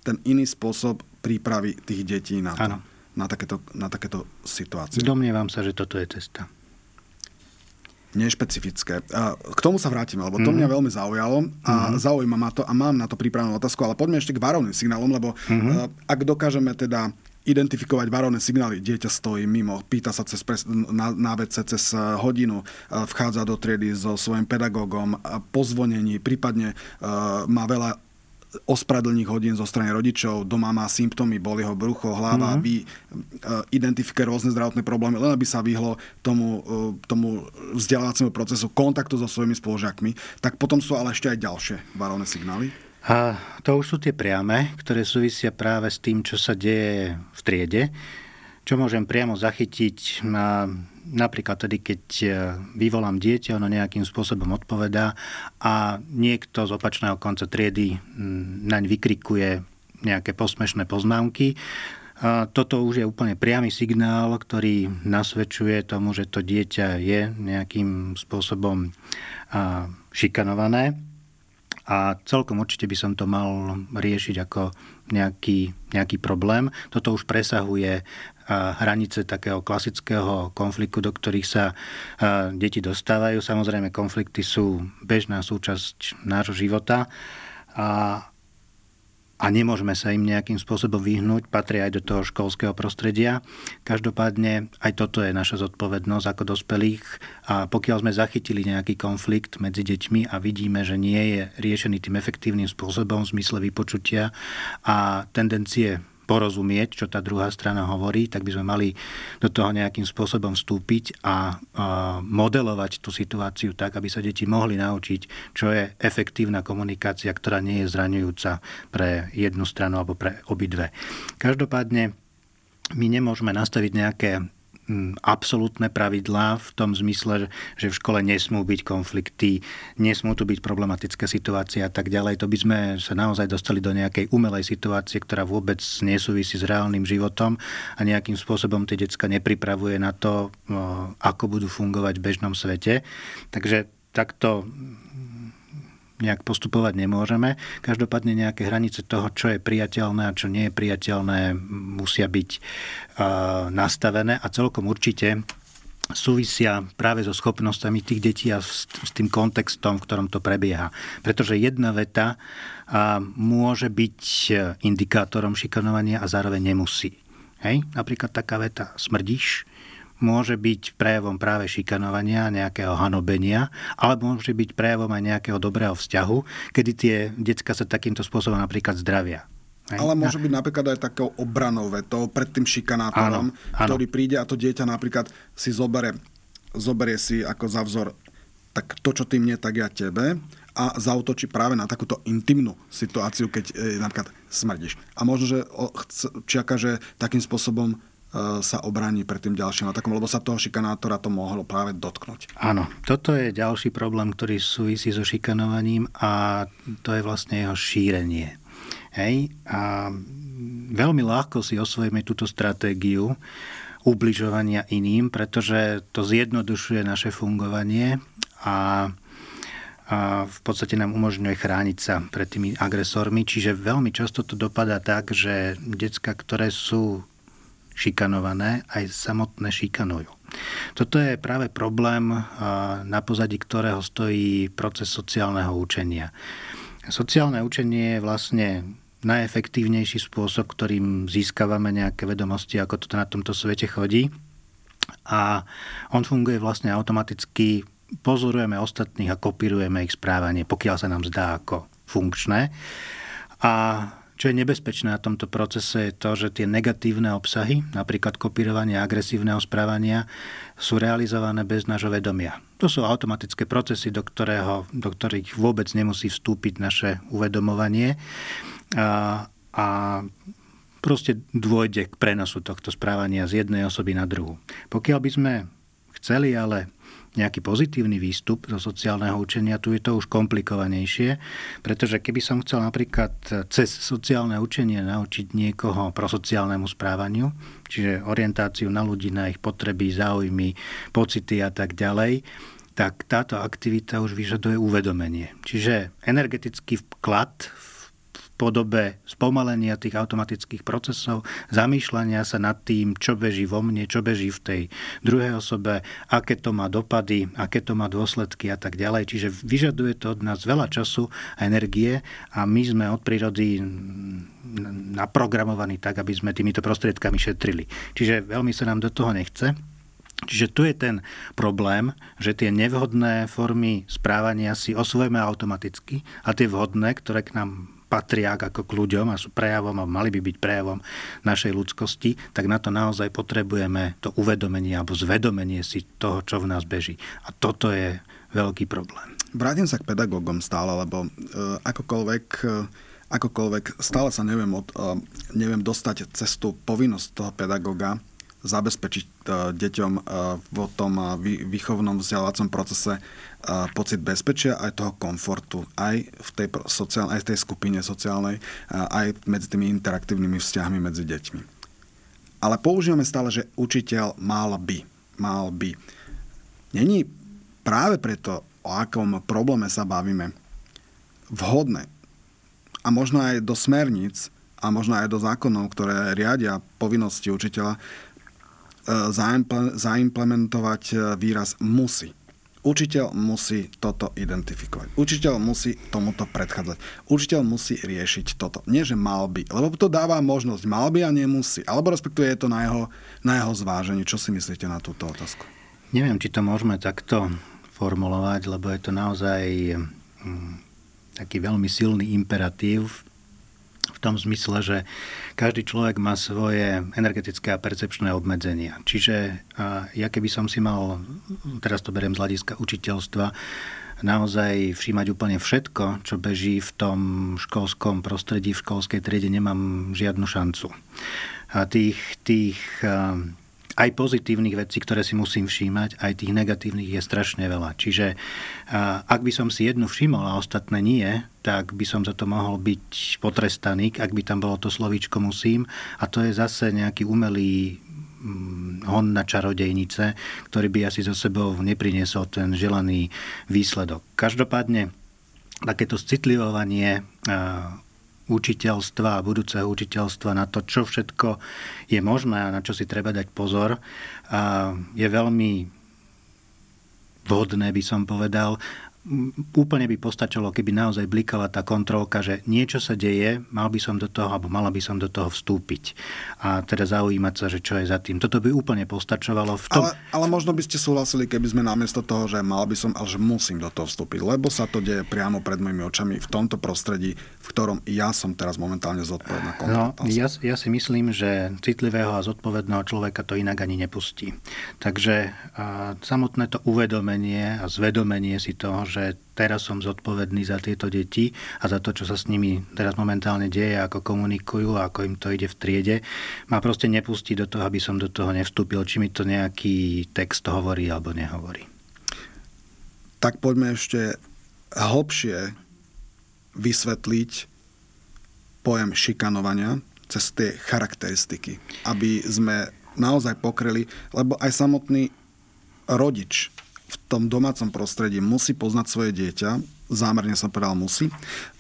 ten iný spôsob prípravy tých detí na, to, na, takéto, na takéto situácie. Domnievam sa, že toto je cesta nešpecifické. K tomu sa vrátime, lebo to mm-hmm. mňa veľmi zaujalo a mm-hmm. zaujíma ma to a mám na to pripravenú otázku, ale poďme ešte k varovným signálom, lebo mm-hmm. ak dokážeme teda identifikovať varovné signály. Dieťa stojí mimo, pýta sa cez pres, na, na vece cez hodinu, vchádza do triedy so svojím pedagógom, pozvonení, prípadne uh, má veľa ospravedlných hodín zo strany rodičov, doma má symptómy, boli ho brucho, hlava, mm-hmm. aby e, identifikuje rôzne zdravotné problémy, len aby sa vyhlo tomu, e, tomu vzdelávaciemu procesu kontaktu so svojimi spolužiakmi, tak potom sú ale ešte aj ďalšie varovné signály. A to už sú tie priame, ktoré súvisia práve s tým, čo sa deje v triede čo môžem priamo zachytiť na, napríklad tedy, keď e, vyvolám dieťa, ono nejakým spôsobom odpovedá a niekto z opačného konca triedy naň vykrikuje nejaké posmešné poznámky. A toto už je úplne priamy signál, ktorý nasvedčuje tomu, že to dieťa je nejakým spôsobom šikanované. A celkom určite by som to mal riešiť ako nejaký, nejaký problém. Toto už presahuje hranice takého klasického konfliktu, do ktorých sa deti dostávajú. Samozrejme, konflikty sú bežná súčasť nášho života a, a nemôžeme sa im nejakým spôsobom vyhnúť, patria aj do toho školského prostredia. Každopádne aj toto je naša zodpovednosť ako dospelých a pokiaľ sme zachytili nejaký konflikt medzi deťmi a vidíme, že nie je riešený tým efektívnym spôsobom v zmysle vypočutia a tendencie porozumieť, čo tá druhá strana hovorí, tak by sme mali do toho nejakým spôsobom vstúpiť a modelovať tú situáciu tak, aby sa deti mohli naučiť, čo je efektívna komunikácia, ktorá nie je zraňujúca pre jednu stranu alebo pre obidve. Každopádne my nemôžeme nastaviť nejaké absolútne pravidlá v tom zmysle, že v škole nesmú byť konflikty, nesmú tu byť problematické situácie a tak ďalej. To by sme sa naozaj dostali do nejakej umelej situácie, ktorá vôbec nesúvisí s reálnym životom a nejakým spôsobom tie decka nepripravuje na to, ako budú fungovať v bežnom svete. Takže takto nejak postupovať nemôžeme. Každopádne nejaké hranice toho, čo je priateľné a čo nie je priateľné, musia byť nastavené a celkom určite súvisia práve so schopnosťami tých detí a s, tým kontextom, v ktorom to prebieha. Pretože jedna veta môže byť indikátorom šikanovania a zároveň nemusí. Hej? Napríklad taká veta, smrdíš, môže byť prejavom práve šikanovania, nejakého hanobenia, alebo môže byť prejavom aj nejakého dobrého vzťahu, kedy tie decka sa takýmto spôsobom napríklad zdravia. Ale môže byť napríklad aj takou obranou vetou pred tým šikanátorom, áno, áno. ktorý príde a to dieťa napríklad si zobere, zoberie si ako za vzor tak to, čo ty mne, tak ja tebe a zautočí práve na takúto intimnú situáciu, keď e, napríklad smrdíš. A možno, že čaká, že takým spôsobom sa obráni pred tým ďalším atakom, lebo sa toho šikanátora to mohlo práve dotknúť. Áno, toto je ďalší problém, ktorý súvisí so šikanovaním a to je vlastne jeho šírenie. Hej? A veľmi ľahko si osvojíme túto stratégiu ubližovania iným, pretože to zjednodušuje naše fungovanie a a v podstate nám umožňuje chrániť sa pred tými agresormi. Čiže veľmi často to dopadá tak, že decka, ktoré sú šikanované, aj samotné šikanujú. Toto je práve problém, na pozadí ktorého stojí proces sociálneho učenia. Sociálne učenie je vlastne najefektívnejší spôsob, ktorým získavame nejaké vedomosti, ako to na tomto svete chodí. A on funguje vlastne automaticky, pozorujeme ostatných a kopírujeme ich správanie, pokiaľ sa nám zdá ako funkčné. A čo je nebezpečné na tomto procese je to, že tie negatívne obsahy, napríklad kopírovanie agresívneho správania, sú realizované bez nášho vedomia. To sú automatické procesy, do, ktorého, do ktorých vôbec nemusí vstúpiť naše uvedomovanie a, a proste dôjde k prenosu tohto správania z jednej osoby na druhú. Pokiaľ by sme chceli ale nejaký pozitívny výstup zo sociálneho učenia, tu je to už komplikovanejšie, pretože keby som chcel napríklad cez sociálne učenie naučiť niekoho prosociálnemu správaniu, čiže orientáciu na ľudí, na ich potreby, záujmy, pocity a tak ďalej, tak táto aktivita už vyžaduje uvedomenie. Čiže energetický vklad podobe spomalenia tých automatických procesov, zamýšľania sa nad tým, čo beží vo mne, čo beží v tej druhej osobe, aké to má dopady, aké to má dôsledky a tak ďalej. Čiže vyžaduje to od nás veľa času a energie a my sme od prírody naprogramovaní tak, aby sme týmito prostriedkami šetrili. Čiže veľmi sa nám do toho nechce. Čiže tu je ten problém, že tie nevhodné formy správania si osvojíme automaticky a tie vhodné, ktoré k nám patria ako k ľuďom a sú prejavom a mali by byť prejavom našej ľudskosti, tak na to naozaj potrebujeme to uvedomenie alebo zvedomenie si toho, čo v nás beží. A toto je veľký problém. Vrátim sa k pedagógom stále, lebo uh, akokoľvek, uh, akokoľvek stále sa neviem, od, uh, neviem dostať cez tú povinnosť toho pedagóga zabezpečiť deťom v tom výchovnom vzdelávacom procese pocit bezpečia, aj toho komfortu, aj v tej, sociál, aj v tej skupine sociálnej, aj medzi tými interaktívnymi vzťahmi medzi deťmi. Ale používame stále, že učiteľ mal by. Mal by. Není práve preto, o akom probléme sa bavíme, vhodné a možno aj do smerníc a možno aj do zákonov, ktoré riadia povinnosti učiteľa, zaimplementovať e, výraz musí. Učiteľ musí toto identifikovať. Učiteľ musí tomuto predchádzať. Učiteľ musí riešiť toto. Nie, že mal by, lebo to dáva možnosť mal by a nemusí. Alebo respektuje je to na jeho, na jeho zvážení. Čo si myslíte na túto otázku? Neviem, či to môžeme takto formulovať, lebo je to naozaj hm, taký veľmi silný imperatív v tom zmysle, že každý človek má svoje energetické a percepčné obmedzenia. Čiže ja keby som si mal, teraz to beriem z hľadiska učiteľstva, naozaj všímať úplne všetko, čo beží v tom školskom prostredí, v školskej triede, nemám žiadnu šancu. A tých, tých aj pozitívnych vecí, ktoré si musím všímať, aj tých negatívnych je strašne veľa. Čiže ak by som si jednu všimol a ostatné nie, tak by som za to mohol byť potrestaný, ak by tam bolo to slovíčko musím. A to je zase nejaký umelý mm, hon na čarodejnice, ktorý by asi so sebou nepriniesol ten želaný výsledok. Každopádne takéto citlivovanie učiteľstva a budúceho učiteľstva na to, čo všetko je možné a na čo si treba dať pozor, je veľmi vhodné, by som povedal, úplne by postačilo, keby naozaj blikala tá kontrolka, že niečo sa deje, mal by som do toho, alebo mala by som do toho vstúpiť. A teda zaujímať sa, že čo je za tým. Toto by úplne postačovalo v tom... Ale, ale možno by ste súhlasili, keby sme namiesto toho, že mal by som, ale že musím do toho vstúpiť, lebo sa to deje priamo pred mojimi očami v tomto prostredí, v ktorom ja som teraz momentálne zodpovedná No, ja, ja si myslím, že citlivého a zodpovedného človeka to inak ani nepustí. Takže a, samotné to uvedomenie a zvedomenie si toho, že teraz som zodpovedný za tieto deti a za to, čo sa s nimi teraz momentálne deje, ako komunikujú, ako im to ide v triede, ma proste nepustí do toho, aby som do toho nevstúpil, či mi to nejaký text hovorí alebo nehovorí. Tak poďme ešte hlbšie vysvetliť pojem šikanovania cez tie charakteristiky, aby sme naozaj pokryli, lebo aj samotný rodič v tom domácom prostredí musí poznať svoje dieťa, zámerne som povedal musí.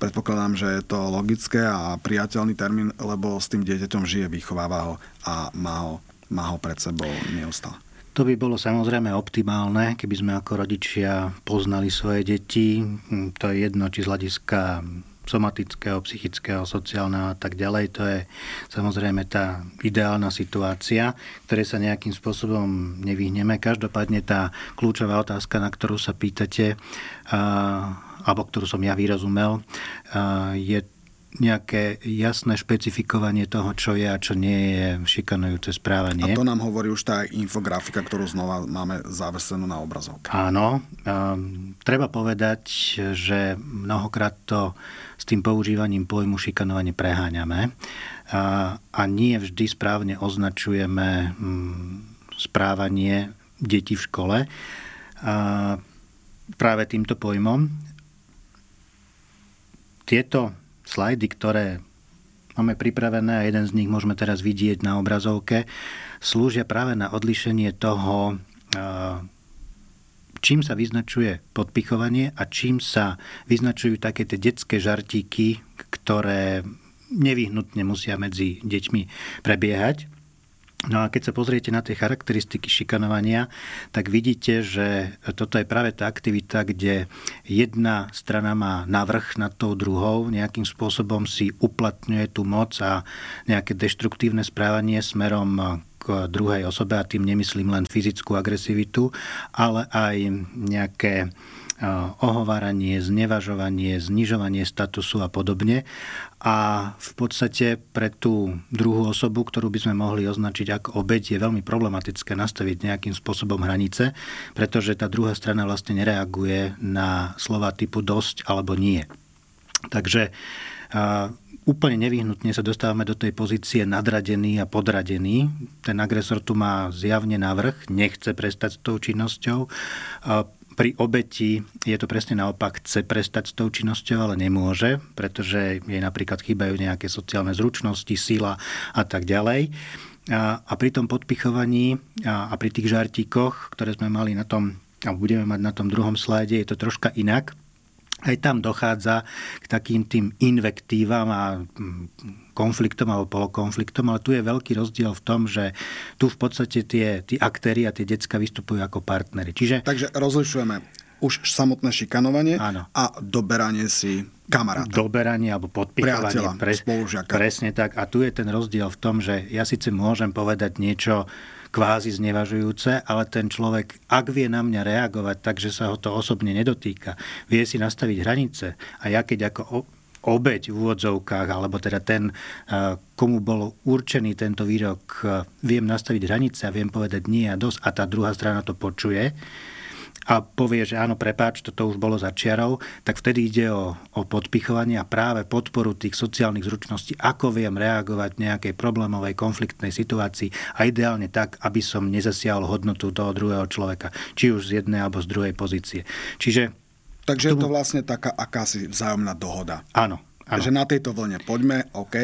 Predpokladám, že je to logické a priateľný termín, lebo s tým dieťaťom žije, vychováva ho a má ho, má ho pred sebou neustále. To by bolo samozrejme optimálne, keby sme ako rodičia poznali svoje deti. To je jedno, či z hľadiska somatického, psychického, sociálneho a tak ďalej. To je samozrejme tá ideálna situácia, ktoré sa nejakým spôsobom nevyhneme. Každopádne tá kľúčová otázka, na ktorú sa pýtate, alebo ktorú som ja vyrozumel, je nejaké jasné špecifikovanie toho, čo je a čo nie je šikanujúce správanie. A to nám hovorí už tá infografika, ktorú znova máme zavesenú na obrazovke. Áno. Um, treba povedať, že mnohokrát to s tým používaním pojmu šikanovanie preháňame a, a nie vždy správne označujeme um, správanie detí v škole a práve týmto pojmom. Tieto slajdy, ktoré máme pripravené a jeden z nich môžeme teraz vidieť na obrazovke, slúžia práve na odlišenie toho, čím sa vyznačuje podpichovanie a čím sa vyznačujú také tie detské žartíky, ktoré nevyhnutne musia medzi deťmi prebiehať. No a keď sa pozriete na tie charakteristiky šikanovania, tak vidíte, že toto je práve tá aktivita, kde jedna strana má navrh nad tou druhou, nejakým spôsobom si uplatňuje tú moc a nejaké deštruktívne správanie smerom k druhej osobe a tým nemyslím len fyzickú agresivitu, ale aj nejaké ohováranie, znevažovanie, znižovanie statusu a podobne. A v podstate pre tú druhú osobu, ktorú by sme mohli označiť ako obeď, je veľmi problematické nastaviť nejakým spôsobom hranice, pretože tá druhá strana vlastne nereaguje na slova typu dosť alebo nie. Takže úplne nevyhnutne sa dostávame do tej pozície nadradený a podradený. Ten agresor tu má zjavne navrh, nechce prestať s tou činnosťou pri obeti je to presne naopak, chce prestať s tou činnosťou, ale nemôže, pretože jej napríklad chýbajú nejaké sociálne zručnosti, sila a tak ďalej. A, a pri tom podpichovaní a, a pri tých žartíkoch, ktoré sme mali na tom, a budeme mať na tom druhom slajde, je to troška inak aj tam dochádza k takým tým invektívam a mm, konfliktom alebo polokonfliktom, ale tu je veľký rozdiel v tom, že tu v podstate tie, tí aktéry a tie decka vystupujú ako partnery. Čiže... Takže rozlišujeme už samotné šikanovanie Áno. a doberanie si kamaráta. Doberanie alebo podpichovanie. Pre, presne tak. A tu je ten rozdiel v tom, že ja síce môžem povedať niečo kvázi znevažujúce, ale ten človek, ak vie na mňa reagovať tak, že sa ho to osobne nedotýka, vie si nastaviť hranice. A ja keď ako obeď v úvodzovkách, alebo teda ten, komu bol určený tento výrok, viem nastaviť hranice a viem povedať nie a dosť a tá druhá strana to počuje, a povie, že áno, prepáč, toto už bolo za čiarou, tak vtedy ide o, o podpichovanie a práve podporu tých sociálnych zručností, ako viem reagovať v nejakej problémovej, konfliktnej situácii a ideálne tak, aby som nezasiahol hodnotu toho druhého človeka, či už z jednej alebo z druhej pozície. Čiže Takže je to vlastne taká akási vzájomná dohoda. Áno, áno. Že na tejto vlne poďme, OK,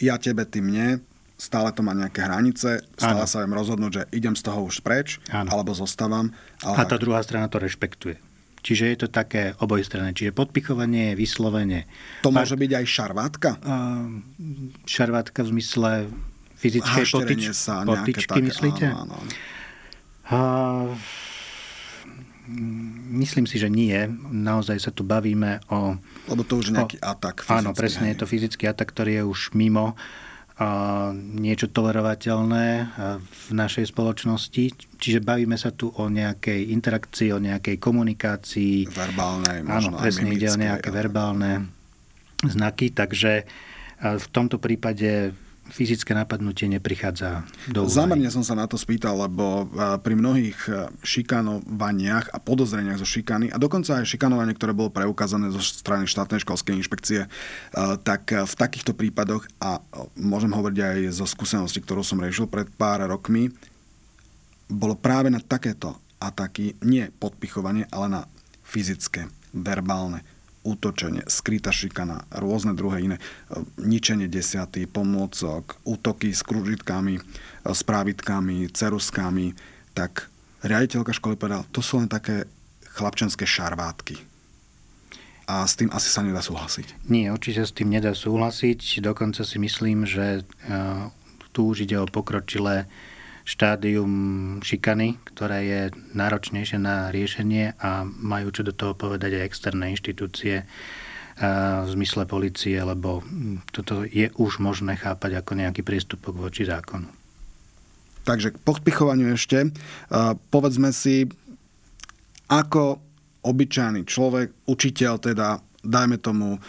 ja tebe, ty mne, stále to má nejaké hranice, stále ano. sa viem rozhodnúť, že idem z toho už preč, ano. alebo zostávam. Ale... A tá druhá strana to rešpektuje. Čiže je to také obojstranné. Čiže podpichovanie je vyslovene... To môže byť aj šarvátka? Uh, šarvátka v zmysle fyzickej potič, sa, potičky, také, myslíte? Áno, áno. Uh, myslím si, že nie. Naozaj sa tu bavíme o... Lebo to už je nejaký o, atak fyzický. Áno, presne, hej. je to fyzický atak, ktorý je už mimo niečo tolerovateľné v našej spoločnosti. Čiže bavíme sa tu o nejakej interakcii, o nejakej komunikácii. Verbálnej, možno Áno, presne ide o nejaké verbálne znaky, takže v tomto prípade fyzické napadnutie neprichádza do úvahy. Zámerne som sa na to spýtal, lebo pri mnohých e, šikanovaniach a podozreniach zo šikany a dokonca aj šikanovanie, ktoré bolo preukázané zo strany štátnej školskej inšpekcie, e, tak v takýchto prípadoch, a môžem hovoriť aj zo skúsenosti, ktorú som riešil pred pár rokmi, bolo práve na takéto ataky nie podpichovanie, ale na fyzické, verbálne útočenie, skrytá šikana, rôzne druhé iné, ničenie desiaty, pomôcok, útoky s kružitkami, s právitkami, ceruskami, tak riaditeľka školy povedala, to sú len také chlapčenské šarvátky. A s tým asi sa nedá súhlasiť. Nie, určite s tým nedá súhlasiť. Dokonca si myslím, že e, tu už ide o pokročilé štádium šikany, ktoré je náročnejšie na riešenie a majú čo do toho povedať aj externé inštitúcie v zmysle policie, lebo toto je už možné chápať ako nejaký prístupok voči zákonu. Takže k podpichovaniu ešte. Povedzme si, ako obyčajný človek, učiteľ teda dajme tomu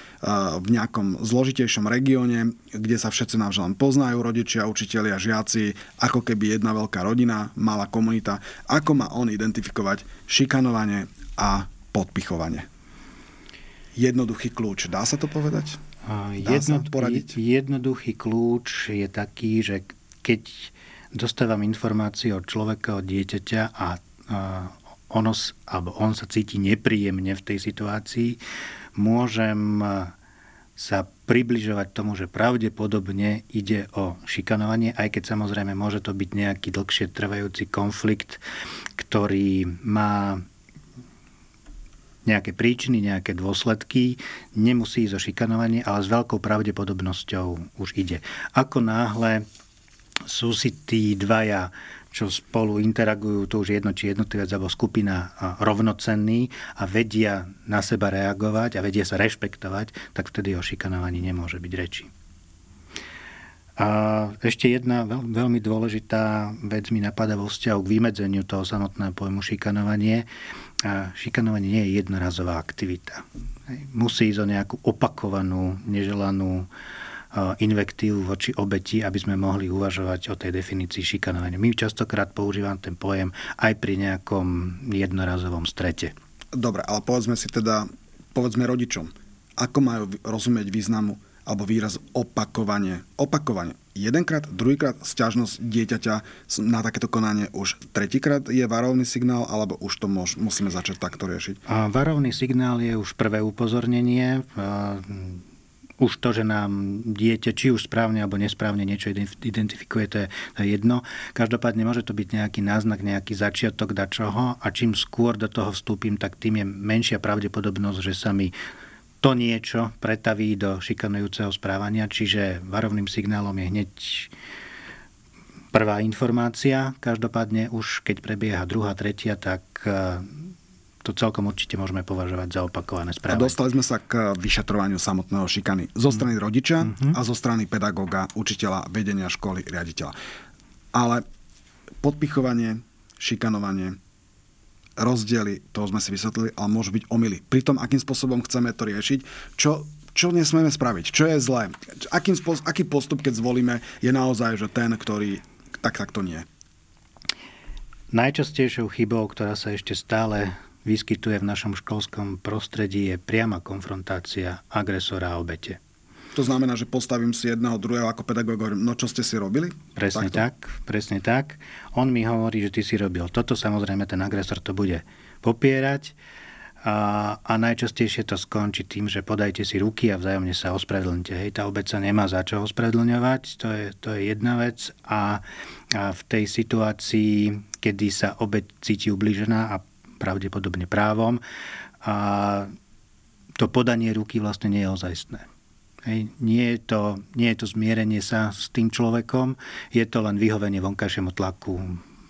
v nejakom zložitejšom regióne, kde sa všetci navzájom poznajú, rodičia, učitelia, žiaci, ako keby jedna veľká rodina, malá komunita. Ako má on identifikovať šikanovanie a podpichovanie? Jednoduchý kľúč, dá sa to povedať? Dá Jedno, sa poradiť? Jednoduchý kľúč je taký, že keď dostávam informáciu od človeka, od dieťaťa a, a ono, alebo on sa cíti nepríjemne v tej situácii, môžem eh, sa približovať tomu, že pravdepodobne ide o šikanovanie, aj keď samozrejme môže to byť nejaký dlhšie trvajúci konflikt, ktorý má nejaké príčiny, nejaké dôsledky, nemusí ísť o šikanovanie, ale s veľkou pravdepodobnosťou už ide. Ako náhle sú si tí dvaja čo spolu interagujú, to už jedno, či jednotlivec alebo skupina rovnocenní a vedia na seba reagovať a vedia sa rešpektovať, tak vtedy o šikanovaní nemôže byť reči. A ešte jedna veľ, veľmi dôležitá vec mi napadá vo vzťahu k vymedzeniu toho samotného pojmu šikanovanie. A šikanovanie nie je jednorazová aktivita. Musí ísť o nejakú opakovanú, neželanú invektívu voči obeti, aby sme mohli uvažovať o tej definícii šikanovania. My častokrát používam ten pojem aj pri nejakom jednorazovom strete. Dobre, ale povedzme si teda, povedzme rodičom, ako majú rozumieť významu alebo výraz opakovanie. Opakovanie. Jedenkrát, druhýkrát sťažnosť dieťaťa na takéto konanie už tretíkrát je varovný signál, alebo už to môž, musíme začať takto riešiť? A varovný signál je už prvé upozornenie už to, že nám dieťa či už správne alebo nesprávne niečo identifikuje, to je, jedno. Každopádne môže to byť nejaký náznak, nejaký začiatok dačoho a čím skôr do toho vstúpim, tak tým je menšia pravdepodobnosť, že sa mi to niečo pretaví do šikanujúceho správania, čiže varovným signálom je hneď prvá informácia. Každopádne už keď prebieha druhá, tretia, tak to celkom určite môžeme považovať za opakované správy. A dostali sme sa k vyšetrovaniu samotného šikany zo strany mm. rodiča mm-hmm. a zo strany pedagóga, učiteľa, vedenia školy, riaditeľa. Ale podpichovanie, šikanovanie, rozdiely, to sme si vysvetlili, ale môžu byť omily. Pri tom, akým spôsobom chceme to riešiť, čo, čo nesmieme spraviť, čo je zlé, akým spôsob, aký postup, keď zvolíme, je naozaj, že ten, ktorý tak, tak to nie. Najčastejšou chybou, ktorá sa ešte stále vyskytuje v našom školskom prostredí, je priama konfrontácia agresora a obete. To znamená, že postavím si jedného, druhého ako pedagóg, no čo ste si robili? Presne Takto? tak, presne tak. On mi hovorí, že ty si robil toto, samozrejme ten agresor to bude popierať a, a najčastejšie to skončí tým, že podajte si ruky a vzájomne sa ospravedlňte. Hej, tá obec sa nemá za čo ospravedlňovať, to je, to je jedna vec a, a v tej situácii, kedy sa obec cíti ubližená a pravdepodobne právom, a to podanie ruky vlastne nie je ozajstné. Hej. Nie, je to, nie je to zmierenie sa s tým človekom, je to len vyhovenie vonkajšiemu tlaku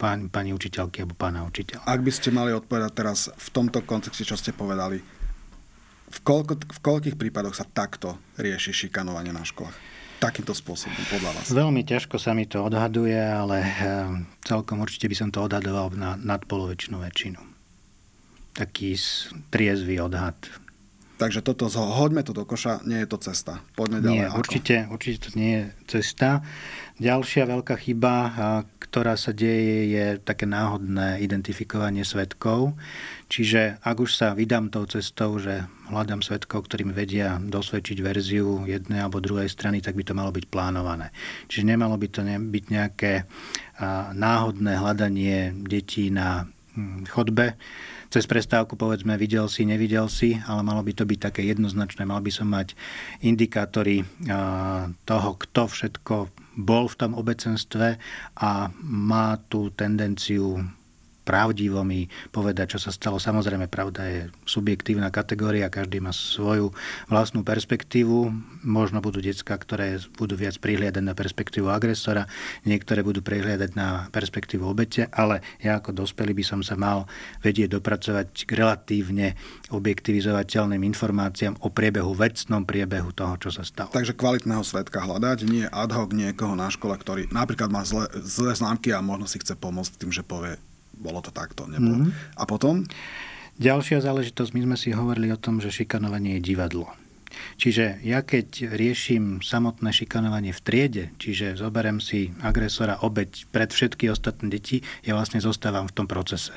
pán, pani učiteľky alebo pána učiteľa. Ak by ste mali odpovedať teraz v tomto kontexte, čo ste povedali, v, koľko, v koľkých prípadoch sa takto rieši šikanovanie na školách? Takýmto spôsobom, podľa vás? Veľmi ťažko sa mi to odhaduje, ale eh, celkom určite by som to odhadoval na nadpolovičnú väčšinu taký triezvý odhad. Takže toto, hoďme to do koša, nie je to cesta. Poďme ďalej. Nie, určite, určite to nie je cesta. Ďalšia veľká chyba, ktorá sa deje, je také náhodné identifikovanie svetkov. Čiže ak už sa vydám tou cestou, že hľadám svetkov, ktorí mi vedia dosvedčiť verziu jednej alebo druhej strany, tak by to malo byť plánované. Čiže nemalo by to byť nejaké náhodné hľadanie detí na hm, chodbe, cez prestávku povedzme videl si, nevidel si, ale malo by to byť také jednoznačné. Mal by som mať indikátory toho, kto všetko bol v tom obecenstve a má tú tendenciu pravdivo mi povedať, čo sa stalo. Samozrejme, pravda je subjektívna kategória, každý má svoju vlastnú perspektívu. Možno budú decka, ktoré budú viac prihliadať na perspektívu agresora, niektoré budú prihliadať na perspektívu obete, ale ja ako dospelý by som sa mal vedieť dopracovať k relatívne objektivizovateľným informáciám o priebehu, vecnom priebehu toho, čo sa stalo. Takže kvalitného svetka hľadať, nie ad hoc niekoho na škole, ktorý napríklad má zlé, zlé známky a možno si chce pomôcť tým, že povie, bolo to takto. Nebolo. Mm-hmm. A potom? Ďalšia záležitosť, my sme si hovorili o tom, že šikanovanie je divadlo. Čiže ja keď riešim samotné šikanovanie v triede, čiže zoberem si agresora, obeď pred všetky ostatné deti, ja vlastne zostávam v tom procese.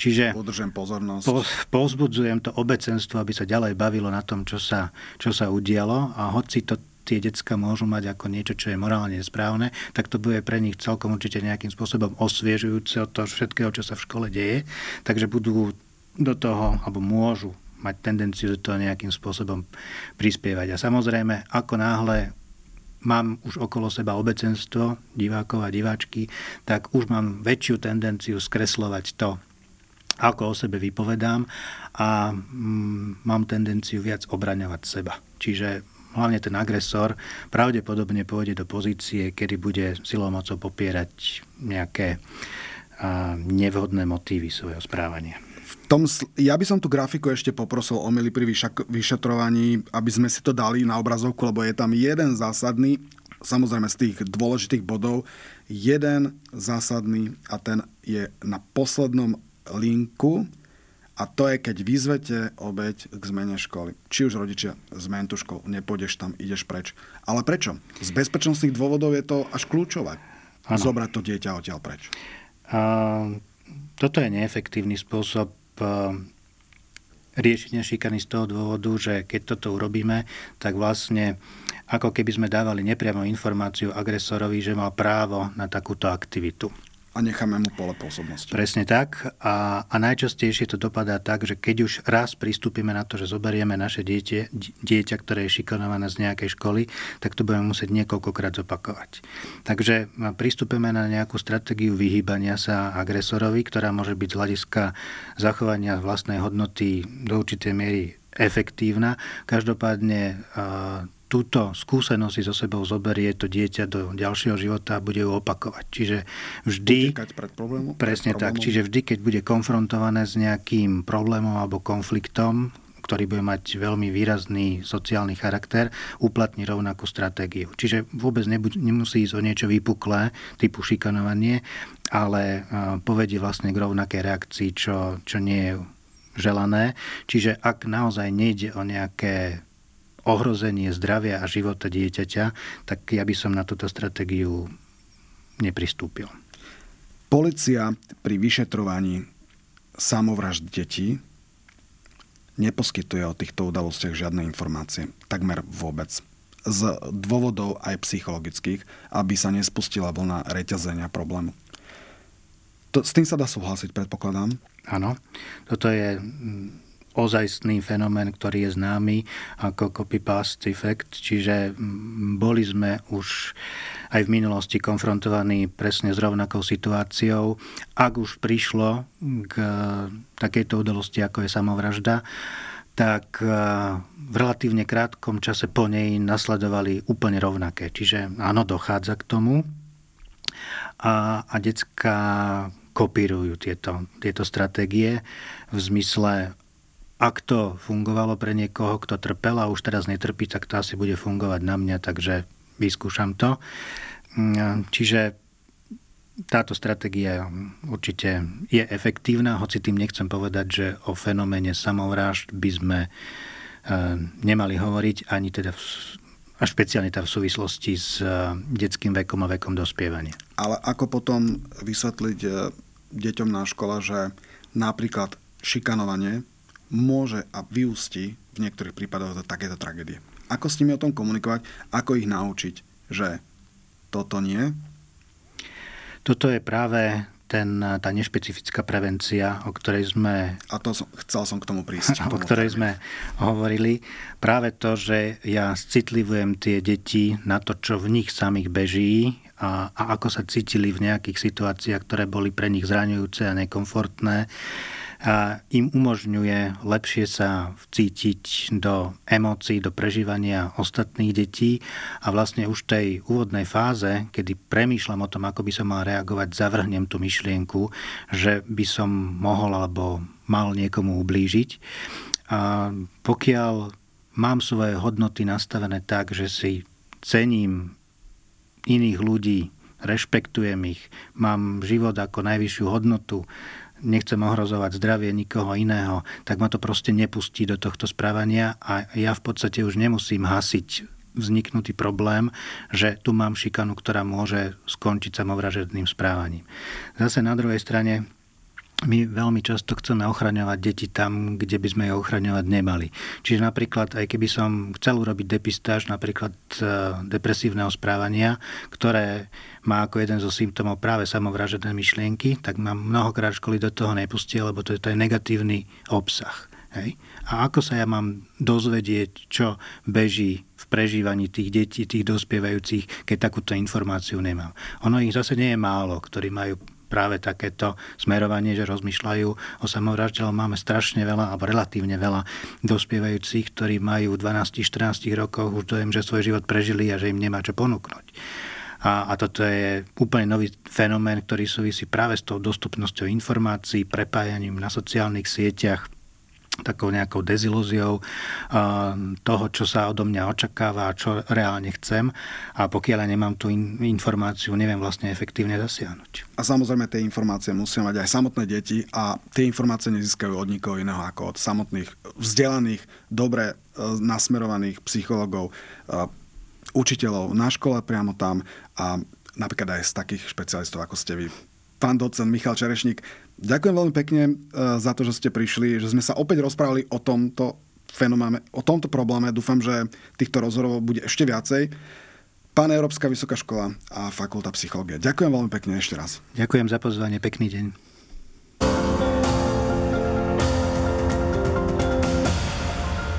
Čiže Udržem pozornosť. Po, pozbudzujem to obecenstvo, aby sa ďalej bavilo na tom, čo sa, čo sa udialo a hoci to tie decka môžu mať ako niečo, čo je morálne správne, tak to bude pre nich celkom určite nejakým spôsobom osviežujúce od toho všetkého, čo sa v škole deje. Takže budú do toho, alebo môžu mať tendenciu do toho nejakým spôsobom prispievať. A samozrejme, ako náhle mám už okolo seba obecenstvo divákov a diváčky, tak už mám väčšiu tendenciu skreslovať to, ako o sebe vypovedám a mm, mám tendenciu viac obraňovať seba. Čiže hlavne ten agresor, pravdepodobne pôjde do pozície, kedy bude silou mocou popierať nejaké nevhodné motívy svojho správania. V tom, ja by som tú grafiku ešte poprosil o milý pri vyšetrovaní, aby sme si to dali na obrazovku, lebo je tam jeden zásadný, samozrejme z tých dôležitých bodov, jeden zásadný a ten je na poslednom linku a to je, keď vyzvete obeď k zmene školy. Či už rodičia, zmen tú školu, nepôjdeš tam, ideš preč. Ale prečo? Z bezpečnostných dôvodov je to až kľúčové. Ano. Zobrať to dieťa odtiaľ preč. A, toto je neefektívny spôsob riešenia šikany z toho dôvodu, že keď toto urobíme, tak vlastne ako keby sme dávali nepriamo informáciu agresorovi, že má právo na takúto aktivitu a necháme mu pole pôsobnosti. Presne tak. A, a najčastejšie to dopadá tak, že keď už raz pristúpime na to, že zoberieme naše dieťa, dieťa, ktoré je šikanované z nejakej školy, tak to budeme musieť niekoľkokrát zopakovať. Takže pristúpime na nejakú stratégiu vyhýbania sa agresorovi, ktorá môže byť z hľadiska zachovania vlastnej hodnoty do určitej miery efektívna. Každopádne túto skúsenosť si so sebou zoberie to dieťa do ďalšieho života a bude ju opakovať. Čiže vždy... pred problémom? Presne pred tak. Čiže vždy, keď bude konfrontované s nejakým problémom alebo konfliktom, ktorý bude mať veľmi výrazný sociálny charakter, uplatní rovnakú stratégiu. Čiže vôbec nebuď, nemusí ísť o niečo vypuklé, typu šikanovanie, ale povedie vlastne k rovnakej reakcii, čo, čo nie je želané. Čiže ak naozaj nejde o nejaké ohrozenie zdravia a života dieťaťa, tak ja by som na túto stratégiu nepristúpil. Polícia pri vyšetrovaní samovražd detí neposkytuje o týchto udalostiach žiadne informácie. Takmer vôbec. Z dôvodov aj psychologických, aby sa nespustila vlna reťazenia problému. To, s tým sa dá súhlasiť, predpokladám. Áno, toto je mm, ozajstný fenomén, ktorý je známy ako copy-paste effect, čiže mm, boli sme už aj v minulosti konfrontovaní presne s rovnakou situáciou. Ak už prišlo k takejto udalosti, ako je samovražda, tak e, v relatívne krátkom čase po nej nasledovali úplne rovnaké. Čiže áno, dochádza k tomu. A, a detská kopírujú tieto, tieto stratégie v zmysle ak to fungovalo pre niekoho, kto trpel a už teraz netrpí, tak to asi bude fungovať na mňa, takže vyskúšam to. Mm, čiže táto stratégia určite je efektívna, hoci tým nechcem povedať, že o fenoméne samovrážd by sme e, nemali hovoriť ani teda v, a špeciálne tá v súvislosti s e, detským vekom a vekom dospievania. Ale ako potom vysvetliť e, deťom na škole, že napríklad šikanovanie môže a vyústi v niektorých prípadoch do takéto tragédie. Ako s nimi o tom komunikovať, ako ich naučiť, že toto nie? Toto je práve ten, tá nešpecifická prevencia, o ktorej sme... A to som, chcel som k tomu prísť. O ktorej sme hovorili. Práve to, že ja citlivujem tie deti na to, čo v nich samých beží a, a ako sa cítili v nejakých situáciách, ktoré boli pre nich zraňujúce a nekomfortné im umožňuje lepšie sa vcítiť do emócií, do prežívania ostatných detí a vlastne už v tej úvodnej fáze, kedy premýšľam o tom, ako by som mal reagovať, zavrhnem tú myšlienku, že by som mohol alebo mal niekomu ublížiť. A pokiaľ mám svoje hodnoty nastavené tak, že si cením iných ľudí, rešpektujem ich, mám život ako najvyššiu hodnotu, nechcem ohrozovať zdravie nikoho iného, tak ma to proste nepustí do tohto správania a ja v podstate už nemusím hasiť vzniknutý problém, že tu mám šikanu, ktorá môže skončiť samovražedným správaním. Zase na druhej strane my veľmi často chceme ochraňovať deti tam, kde by sme ich ochraňovať nemali. Čiže napríklad, aj keby som chcel urobiť depistáž napríklad e, depresívneho správania, ktoré má ako jeden zo symptómov práve samovražené myšlienky, tak ma mnohokrát školy do toho nepustia, lebo to je, to je negatívny obsah. Hej? A ako sa ja mám dozvedieť, čo beží v prežívaní tých detí, tých dospievajúcich, keď takúto informáciu nemám. Ono ich zase nie je málo, ktorí majú práve takéto smerovanie, že rozmýšľajú o samovražde, máme strašne veľa, alebo relatívne veľa dospievajúcich, ktorí majú v 12-14 rokoch už dojem, že svoj život prežili a že im nemá čo ponúknuť. A, a toto je úplne nový fenomén, ktorý súvisí práve s tou dostupnosťou informácií, prepájaním na sociálnych sieťach, takou nejakou dezilúziou toho, čo sa odo mňa očakáva a čo reálne chcem. A pokiaľ ja nemám tú informáciu, neviem vlastne efektívne zasiahnuť. A samozrejme tie informácie musia mať aj samotné deti a tie informácie nezískajú od nikoho iného ako od samotných vzdelaných, dobre e, nasmerovaných psychologov, e, učiteľov na škole priamo tam a napríklad aj z takých špecialistov, ako ste vy. Pán docent Michal Čerešník, Ďakujem veľmi pekne e, za to, že ste prišli, že sme sa opäť rozprávali o tomto fenoméne, o tomto probléme. Dúfam, že týchto rozhovorov bude ešte viacej. Pán Európska vysoká škola a Fakulta psychológie. Ďakujem veľmi pekne ešte raz. Ďakujem za pozvanie, pekný deň.